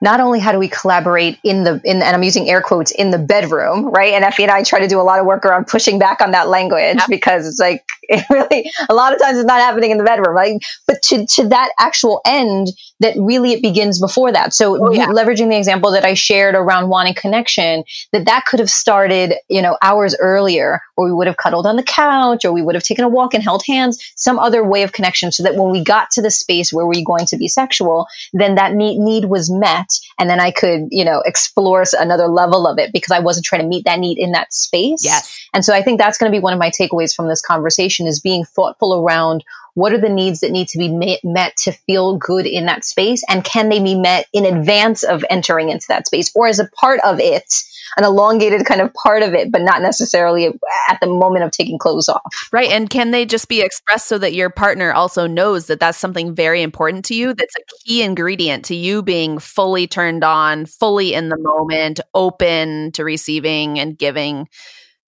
not only how do we collaborate in the in and I'm using air quotes in the bedroom, right? And Effie and I try to do a lot of work around pushing back on that language because it's like it really a lot of times it's not happening in the bedroom, right? But to to that actual end, that really it begins before that. So oh, yeah. leveraging the example that I shared around wanting connection, that that could have started, you know, hours earlier, or we would have cuddled on the couch, or we would have taken a walk and held hands, some other way of connection, so that when we got to the space where we're going to be sexual, then that need need was met, and then I could, you know, explore another level of it because I wasn't trying to meet that need in that space. Yes. And so I think that's going to be one of my takeaways from this conversation is being thoughtful around what are the needs that need to be met, to feel good in that space? And can they be met in advance of entering into that space or as a part of it, an elongated kind of part of it, but not necessarily at the moment of taking clothes off? Right. And can they just be expressed so that your partner also knows that that's something very important to you? That's a key ingredient to you being fully turned on, fully in the moment, open to receiving and giving.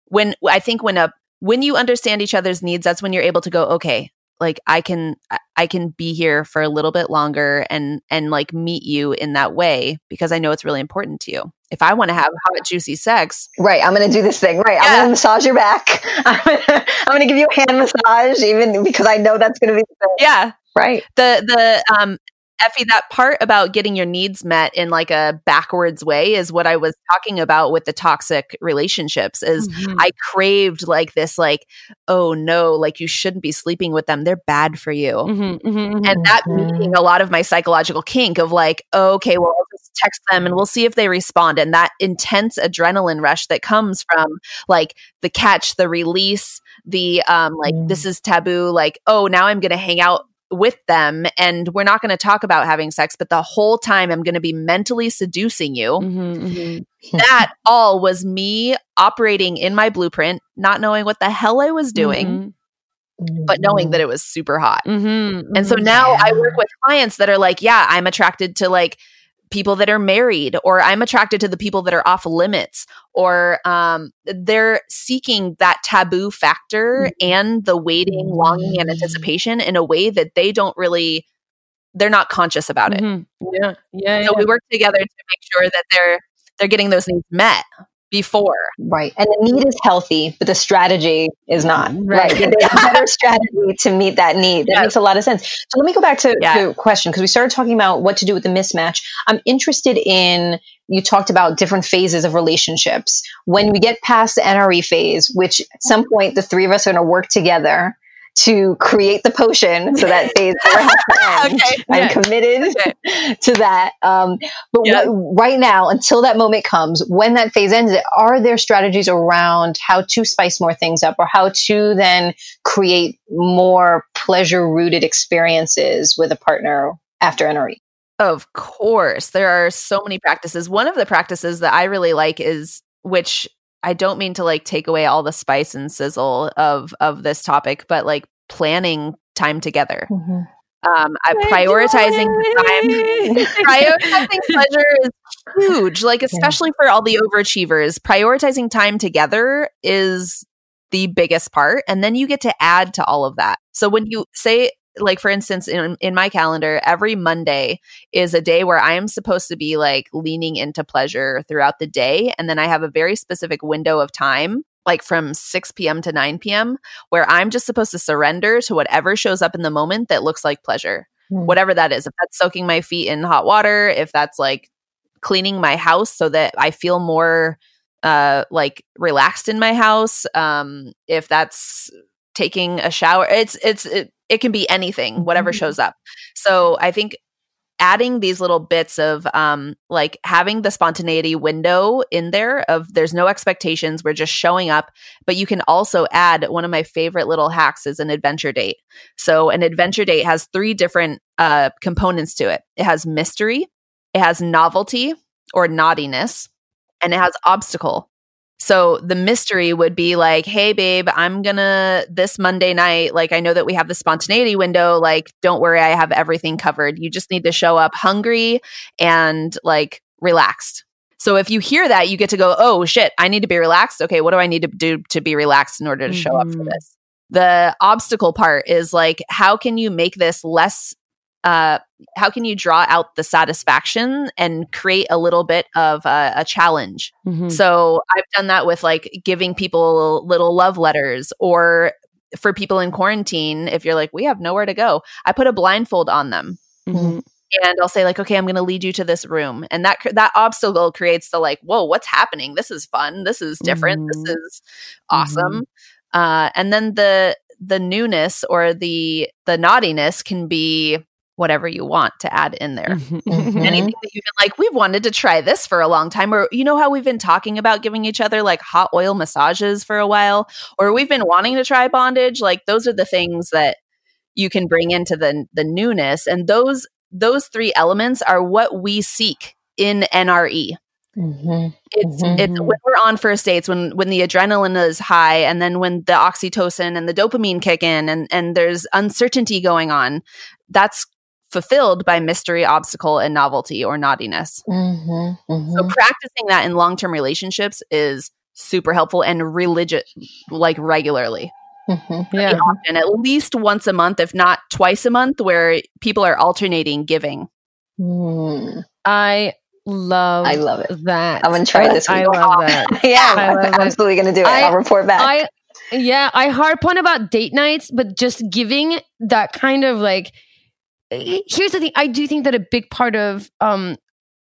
When I think when a when you understand each other's needs, that's when you're able to go, okay, like i can i can be here for a little bit longer and and like meet you in that way because i know it's really important to you. If i want to have hot juicy sex right i'm gonna do this thing. Right yeah. i'm gonna massage your back. I'm gonna, I'm gonna give you a hand massage even because i know that's gonna be yeah. Right. The the um Effie, that part about getting your needs met in like a backwards way is what I was talking about with the toxic relationships is mm-hmm. I craved like this like oh no like you shouldn't be sleeping with them they're bad for you. Mm-hmm, mm-hmm, and that mm-hmm. meeting a lot of my psychological kink of like oh, okay well I'll just text them and we'll see if they respond and that intense adrenaline rush that comes from like the catch the release the um like this mm. is taboo like oh now I'm going to hang out with them and we're not going to talk about having sex but the whole time i'm going to be mentally seducing you mm-hmm, mm-hmm. that all was me operating in my blueprint not knowing what the hell i was doing mm-hmm. but knowing that it was super hot. Mm-hmm. And so now I work with clients that are like, yeah, I'm attracted to like people that are married, or I'm attracted to the people that are off limits, or um, they're seeking that taboo factor and the waiting, longing, and anticipation in a way that they don't really, they're not conscious about it. Mm-hmm. Yeah, yeah. So yeah. we work together to make sure that they're they're getting those needs met before. Right. And the need is healthy, but the strategy is not. Right. Right. There's a better strategy to meet that need. That Yes. makes a lot of sense. So let me go back to Yeah. the question because we started talking about what to do with the mismatch. I'm interested in you talked about different phases of relationships. When we get past the NRE phase, which at some point the three of us are going to work together to create the potion so that phase never has to end. Okay. I'm committed to that. Um, but Yeah. what, right now, until that moment comes, when that phase ends, are there strategies around how to spice more things up or how to then create more pleasure rooted experiences with a partner after? NRE? Of course, there are so many practices. One of the practices that I really like is which I don't mean to like take away all the spice and sizzle of of this topic, but like planning time together. Um, I prioritizing time. prioritizing pleasure is huge, like especially for all the overachievers. Prioritizing time together is the biggest part, and then you get to add to all of that. So when you say like for instance in in my calendar every monday is a day where i am supposed to be like leaning into pleasure throughout the day and then i have a very specific window of time like from 6 p.m. to 9 p.m. where i'm just supposed to surrender to whatever shows up in the moment that looks like pleasure whatever that is if that's soaking my feet in hot water if that's like cleaning my house so that i feel more uh like relaxed in my house um if that's taking a shower. It's it's it, it can be anything whatever shows up. So i think adding these little bits of um like having the spontaneity window in there of there's no expectations we're just showing up but you can also add one of my favorite little hacks is an adventure date. So an adventure date has three different uh components to it. It has mystery it has novelty or naughtiness and it has obstacle so the mystery would be like, hey, babe, I'm gonna this Monday night, like, I know that we have the spontaneity window. Like, don't worry, I have everything covered. You just need to show up hungry and like relaxed. So if you hear that, you get to go, oh shit, I need to be relaxed. Okay, what do I need to do to be relaxed in order to show up for Mhm. this? The obstacle part is like, how can you make this less uh, how can you draw out the satisfaction and create a little bit of a, a challenge? Mhm. So I've done that with like giving people little love letters or for people in quarantine, if you're like, we have nowhere to go, I put a blindfold on them Mhm. and I'll say like, okay, I'm going to lead you to this room. And that, that obstacle creates the like, whoa, what's happening? This is fun. This is different. Mhm. This is awesome. Uh, and then the, the newness or the, the naughtiness can be whatever you want to add in there Mhm. anything that you've been like, we've wanted to try this for a long time, or you know how we've been talking about giving each other like hot oil massages for a while, or we've been wanting to try bondage. Like those are the things that you can bring into the the newness, and those those three elements are what we seek in NRE. Mm-hmm, it's mm-hmm. it's when we're on first dates when when the adrenaline is high and then when the oxytocin and the dopamine kick in and and there's uncertainty going on that's fulfilled by mystery obstacle and novelty or naughtiness mm-hmm, mm-hmm. so practicing that in long-term relationships is super helpful and religious like regularly mm-hmm. Yeah. and often at least once a month if not twice a month where people are alternating giving mm. I love I love it. that. I'm gonna try this I week. love that. yeah, I I'm love it. absolutely going to do it. I- I'll report back. I yeah, I harp on about date nights, but just giving that kind of like here's the thing. I do think that a big part of um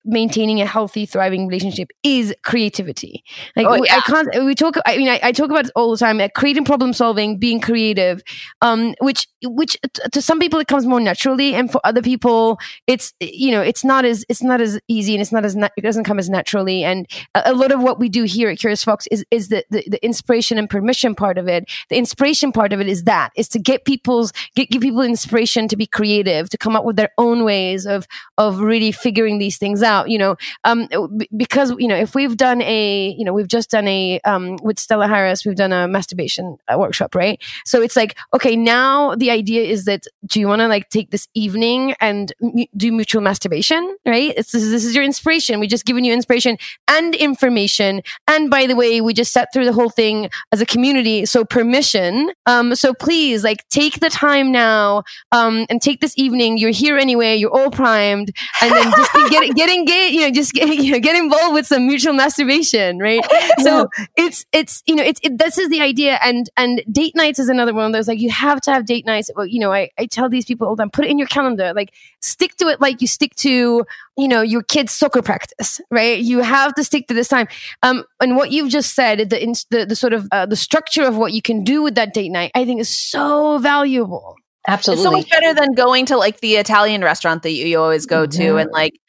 maintaining a healthy, thriving relationship is creativity. Like Oh, yeah. I can't. We talk. I mean, I, I talk about it all the time. Like creating problem solving, being creative, um, which which t- to some people it comes more naturally, and for other people, it's you know it's not as it's not as easy, and it's not as na- it doesn't come as naturally. And a, a lot of what we do here at Curious Fox is is the, the the inspiration and permission part of it. The inspiration part of it is that is to get people's get give people inspiration to be creative, to come up with their own ways of of really figuring these things out out, you know, um, because you know if we've done a, you know, we've just done a um, with Stella Harris, we've done a masturbation uh, workshop, right? So it's like, okay, now the idea is that do you want to like take this evening and mu- do mutual masturbation, right? It's this, this is your inspiration. We just given you inspiration and information, and by the way, we just sat through the whole thing as a community, so permission. Um, so please, like, take the time now, um, and take this evening. You're here anyway. You're all primed, and then just get get engaged. You know, just get you know, get involved with some mutual masturbation, right? So it's it's you know it's it, this is the idea, and and date nights is another one of those. Like, you have to have date nights. Well, you know, I I tell these people all the time, put it in your calendar. Like, stick to it like you stick to you know your kid's soccer practice, right? You have to stick to this time. Um, and what you've just said, the the, the sort of uh, the structure of what you can do with that date night, I think is so valuable. Absolutely. It's so much better than going to like the Italian restaurant that you, you always go to and like,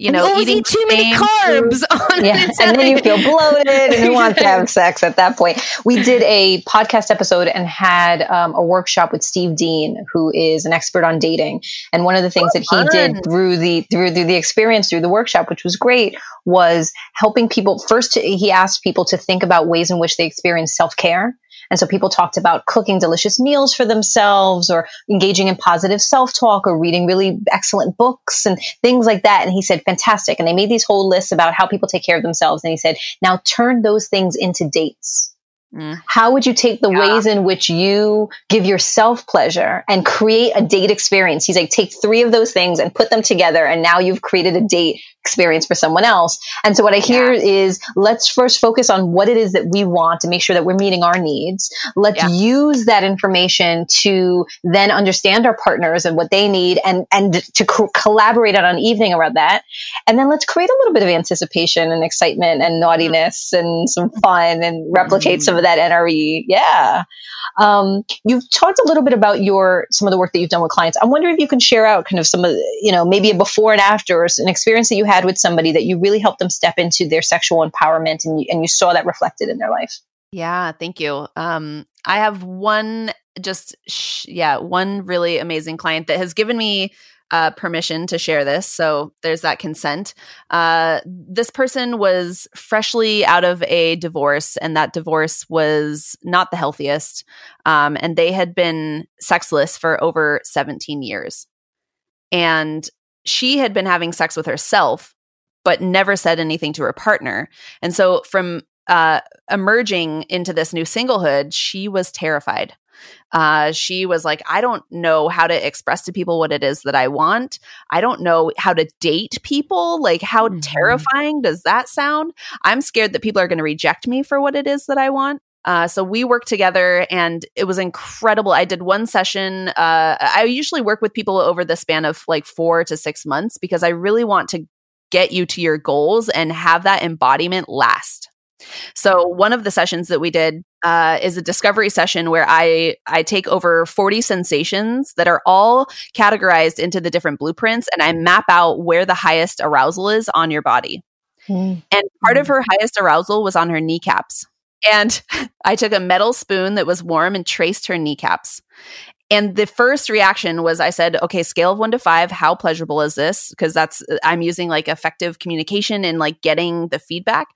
you know, eating eat too many carbs on yeah, it. and then you feel bloated and you want to have sex at that point. We did a podcast episode and had um, a workshop with Steve Dean, who is an expert on dating. And one of the things that he did through the through, through the experience through the workshop, which was great, was helping people. First, to, he asked people to think about ways in which they experience self care. And so people talked about cooking delicious meals for themselves or engaging in positive self talk or reading really excellent books and things like that. And he said, fantastic. And they made these whole lists about how people take care of themselves. And he said, now turn those things into dates. Mm. How would you take the ways in which you give yourself pleasure and create a date experience? He's like, take three of those things and put them together. And now you've created a date experience for someone else. And so what I hear is let's first focus on what it is that we want to make sure that we're meeting our needs. Let's use that information to then understand our partners and what they need and, and to co- collaborate on an evening around that. And then let's create a little bit of anticipation and excitement and naughtiness and some fun and replicate some of that NRE. Yeah. Um, you've talked a little bit about your some of the work that you've done with clients. I'm wondering if you can share out kind of some of you know maybe a before and after or an experience that you had with somebody that you really helped them step into their sexual empowerment and you, and you saw that reflected in their life. Yeah, thank you. Um, I have one just sh- yeah, one really amazing client that has given me uh, permission to share this. So there's that consent. Uh, this person was freshly out of a divorce, and that divorce was not the healthiest. Um, and they had been sexless for over 17 years. And she had been having sex with herself, but never said anything to her partner. And so from uh, emerging into this new singlehood, she was terrified. Uh, she was like, I don't know how to express to people what it is that I want. I don't know how to date people. Like, how terrifying does that sound? I'm scared that people are going to reject me for what it is that I want. Uh, so we worked together and it was incredible. I did one session. Uh, I usually work with people over the span of like four to six months because I really want to get you to your goals and have that embodiment last. So one of the sessions that we did uh, is a discovery session where I I take over 40 sensations that are all categorized into the different blueprints and I map out where the highest arousal is on your body. And part of her highest arousal was on her kneecaps. And I took a metal spoon that was warm and traced her kneecaps. And the first reaction was I said, okay, scale of one to five, how pleasurable is this? Because that's, I'm using like effective communication and like getting the feedback.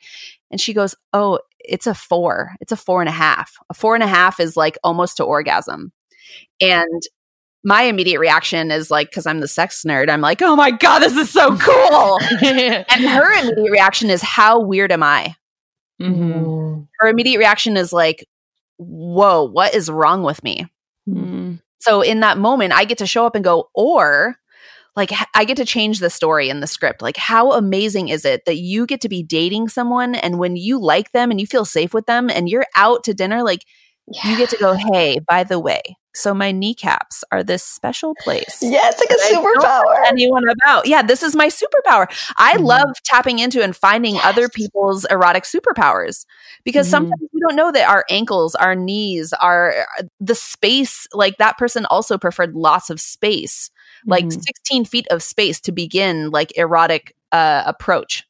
And she goes, oh, it's a four. It's a four and a half. A four and a half is like almost to orgasm. And my immediate reaction is like, because I'm the sex nerd, I'm like, oh my God, this is so cool. and her immediate reaction is, how weird am I? Mm-hmm. Mm-hmm. Her immediate reaction is like, whoa, what is wrong with me? Mm-hmm. So in that moment, I get to show up and go, or like I get to change the story in the script. Like, how amazing is it that you get to be dating someone and when you like them and you feel safe with them and you're out to dinner, like you get to go, hey, by the way, so my kneecaps are this special place. Yeah, it's like a that I don't superpower. Anyone about? Yeah, this is my superpower. I mm-hmm. love tapping into and finding other people's erotic superpowers because mm-hmm. sometimes we don't know that our ankles, our knees, our the space. Like that person also preferred lots of space, like mm-hmm. 16 feet of space to begin like erotic uh, approach.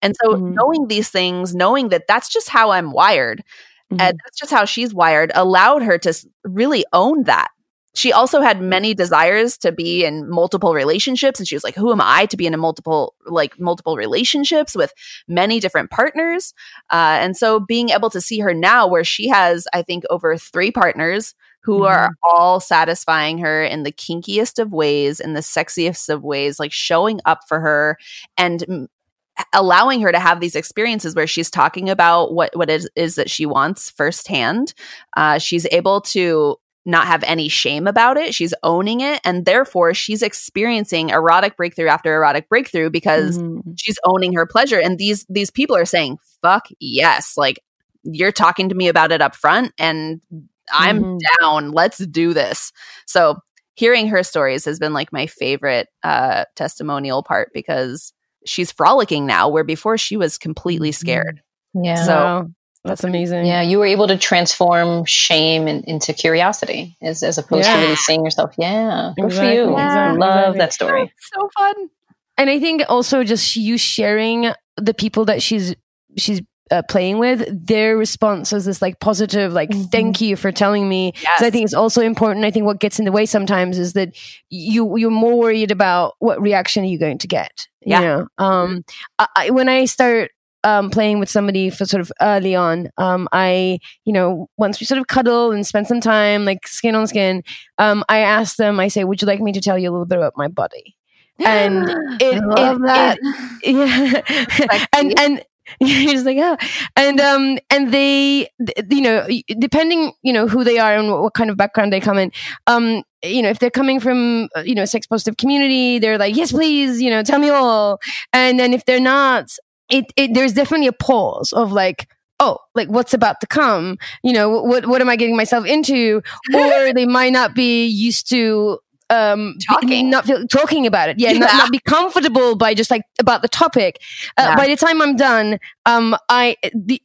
And so knowing these things, knowing that that's just how I'm wired, and that's just how she's wired, allowed her to really own that. she also had many desires to be in multiple relationships and she was like who am i to be in a multiple like multiple relationships with many different partners uh, and so being able to see her now where she has i think over three partners who mm-hmm. are all satisfying her in the kinkiest of ways in the sexiest of ways like showing up for her and allowing her to have these experiences where she's talking about what what it is that she wants firsthand uh, she's able to not have any shame about it. She's owning it. And therefore, she's experiencing erotic breakthrough after erotic breakthrough because mm-hmm. she's owning her pleasure. And these these people are saying, fuck yes. Like you're talking to me about it up front and I'm mm-hmm. down. Let's do this. So hearing her stories has been like my favorite uh testimonial part because she's frolicking now where before she was completely mm-hmm. scared. Yeah. So that's amazing. Yeah, you were able to transform shame in, into curiosity as, as opposed yeah. to really seeing yourself. Yeah, good exactly. for you. Yeah. Love exactly. that story. so fun. And I think also just you sharing the people that she's she's uh, playing with their response is this like positive like mm-hmm. thank you for telling me yes. so i think it's also important i think what gets in the way sometimes is that you you're more worried about what reaction are you going to get yeah. you know um I, when i start um, playing with somebody for sort of early on, um, I, you know, once we sort of cuddle and spend some time, like skin on skin, um, I ask them, I say, would you like me to tell you a little bit about my body? And it, I it, that. It, yeah. and, and, you're just like oh and um and they you know depending you know who they are and what, what kind of background they come in um you know if they're coming from uh, you know a sex positive community they're like yes please you know tell me all. And then if they're not it, it there's definitely a pause of like oh like what's about to come? You know what what am i getting myself into? Or they might not be used to um talking. not feel, talking about it. Yeah, yeah. Not, not, be comfortable by just like about the topic. Uh, yeah. by the time i'm done um i the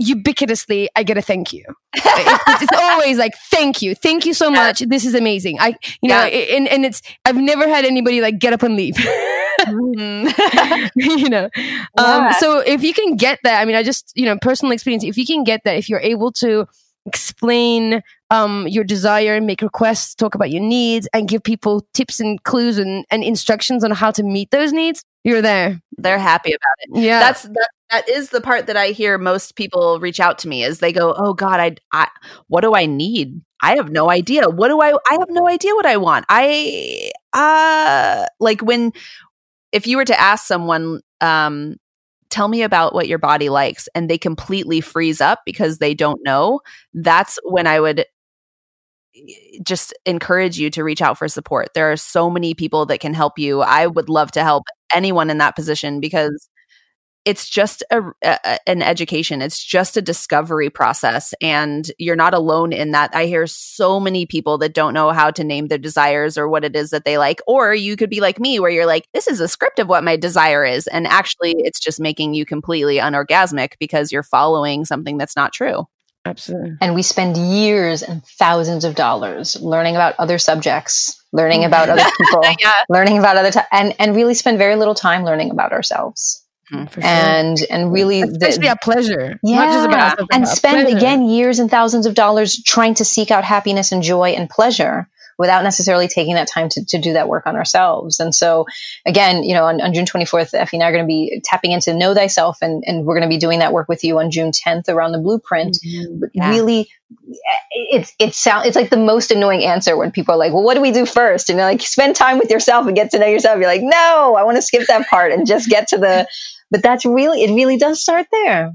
ubiquitously i get a thank you. It's, it's, always like thank you. Thank you so yeah. much. This is amazing. I you know and, and it's i've never had anybody like get up and leave. Mm. you know? Um so if you can get that i mean i just you know personal experience if you can get that if you're able to explain um, your desire, make requests, talk about your needs, and give people tips and clues and, and instructions on how to meet those needs, you're there. They're happy about it. Yeah, that's that, that is the part that I hear most people reach out to me is they go, "Oh God, I, I what do I need? I have no idea. What do I? I have no idea what I want. I uh like when if you were to ask someone um tell me about what your body likes and they completely freeze up because they don't know that's when i would just encourage you to reach out for support. There are so many people that can help you. I would love to help anyone in that position because it's just a, a, an education. It's just a discovery process and you're not alone in that. I hear so many people that don't know how to name their desires or what it is that they like or you could be like me where you're like this is a script of what my desire is and actually it's just making you completely unorgasmic because you're following something that's not true absolutely and we spend years and thousands of dollars learning about other subjects learning about other people yeah. learning about other t- and and really spend very little time learning about ourselves Mm, sure. and and really especially the, a pleasure yeah and spend pleasure. again years and thousands of dollars trying to seek out happiness and joy and pleasure without necessarily taking that time to, to do that work on ourselves. And so, again, you know, on, on June 24th, Effie and I are going to be tapping into Know Thyself, and, and we're going to be doing that work with you on June 10th around the blueprint. Mm-hmm. Yeah. Really, it's it sound it's like the most annoying answer when people are like, "Well, what do we do first? And you're like, "Spend time with yourself and get to know yourself." You're like, "No, I want to skip that part and just get to the." But that's really it. Really does start there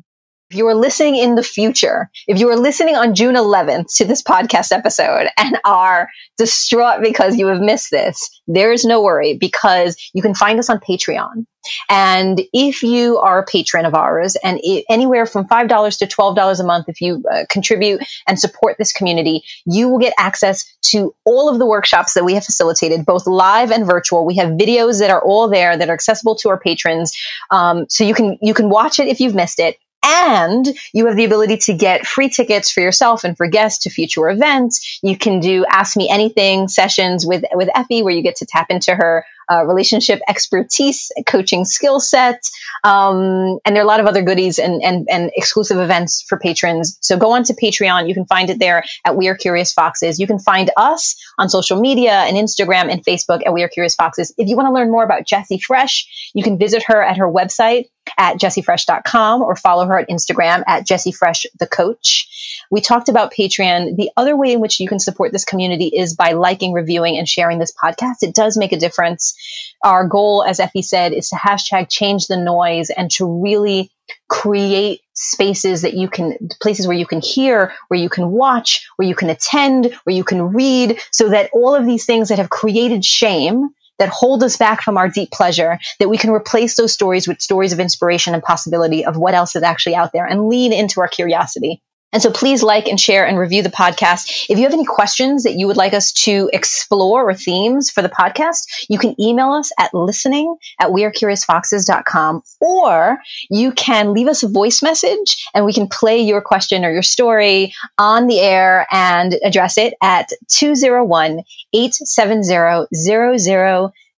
if you are listening in the future, if you are listening on June 11th to this podcast episode and are distraught because you have missed this, there is no worry because you can find us on Patreon. And if you are a patron of ours and it, anywhere from $5 to $12 a month, if you uh, contribute and support this community, you will get access to all of the workshops that we have facilitated, both live and virtual. We have videos that are all there that are accessible to our patrons. Um, so you can, you can watch it if you've missed it and you have the ability to get free tickets for yourself and for guests to future events. You can do Ask Me Anything sessions with, with Effie where you get to tap into her uh, relationship expertise, coaching skill set, um, and there are a lot of other goodies and, and, and exclusive events for patrons. So go on to Patreon. You can find it there at We Are Curious Foxes. You can find us on social media and Instagram and Facebook at We Are Curious Foxes. If you want to learn more about Jessie Fresh, you can visit her at her website at jessiefresh.com or follow her at Instagram at jessiefresh the coach. We talked about Patreon. The other way in which you can support this community is by liking, reviewing, and sharing this podcast. It does make a difference. Our goal, as Effie said, is to hashtag change the noise and to really create spaces that you can, places where you can hear, where you can watch, where you can attend, where you can read, so that all of these things that have created shame that hold us back from our deep pleasure, that we can replace those stories with stories of inspiration and possibility of what else is actually out there and lean into our curiosity. And so please like and share and review the podcast. If you have any questions that you would like us to explore or themes for the podcast, you can email us at listening at wearecuriousfoxes.com or you can leave us a voice message and we can play your question or your story on the air and address it at 201 870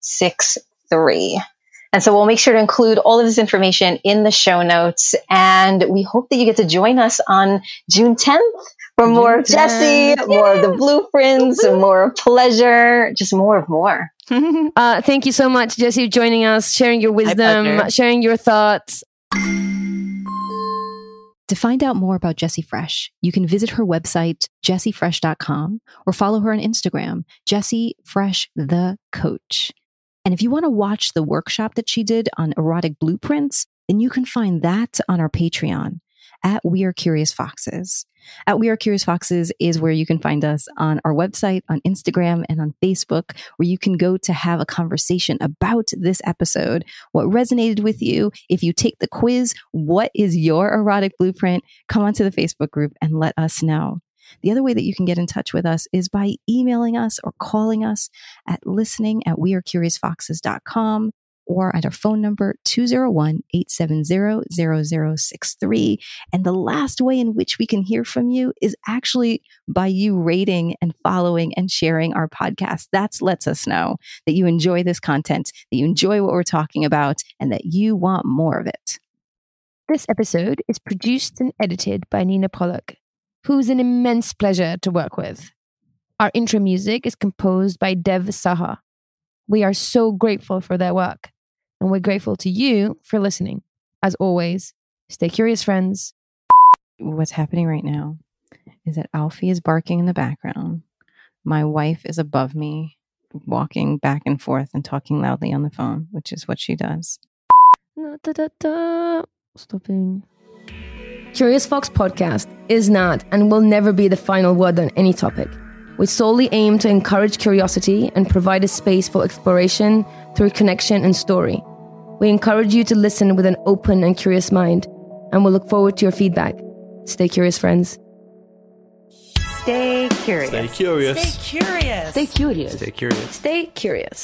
0063. And so we'll make sure to include all of this information in the show notes. And we hope that you get to join us on June 10th for more of Jessie, more of the blueprints, and more of pleasure, just more of more. uh, thank you so much, Jessie, joining us, sharing your wisdom, sharing your thoughts. To find out more about Jessie Fresh, you can visit her website, jessiefresh.com, or follow her on Instagram, Jessie Fresh the Coach. And if you want to watch the workshop that she did on erotic blueprints, then you can find that on our Patreon at We Are Curious Foxes. At We Are Curious Foxes is where you can find us on our website, on Instagram, and on Facebook, where you can go to have a conversation about this episode, what resonated with you. If you take the quiz, what is your erotic blueprint? Come onto the Facebook group and let us know. The other way that you can get in touch with us is by emailing us or calling us at listening at wearecuriousfoxes.com or at our phone number 201-870-0063. And the last way in which we can hear from you is actually by you rating and following and sharing our podcast. That lets us know that you enjoy this content, that you enjoy what we're talking about, and that you want more of it. This episode is produced and edited by Nina Pollock who's an immense pleasure to work with. Our intro music is composed by Dev Saha. We are so grateful for their work, and we're grateful to you for listening. As always, stay curious, friends. What's happening right now is that Alfie is barking in the background. My wife is above me, walking back and forth and talking loudly on the phone, which is what she does. Da, da, da. Stopping. Curious Fox podcast is not and will never be the final word on any topic. We solely aim to encourage curiosity and provide a space for exploration through connection and story. We encourage you to listen with an open and curious mind, and we'll look forward to your feedback. Stay curious, friends. Stay curious. Stay curious. Stay curious. Stay curious. Stay curious.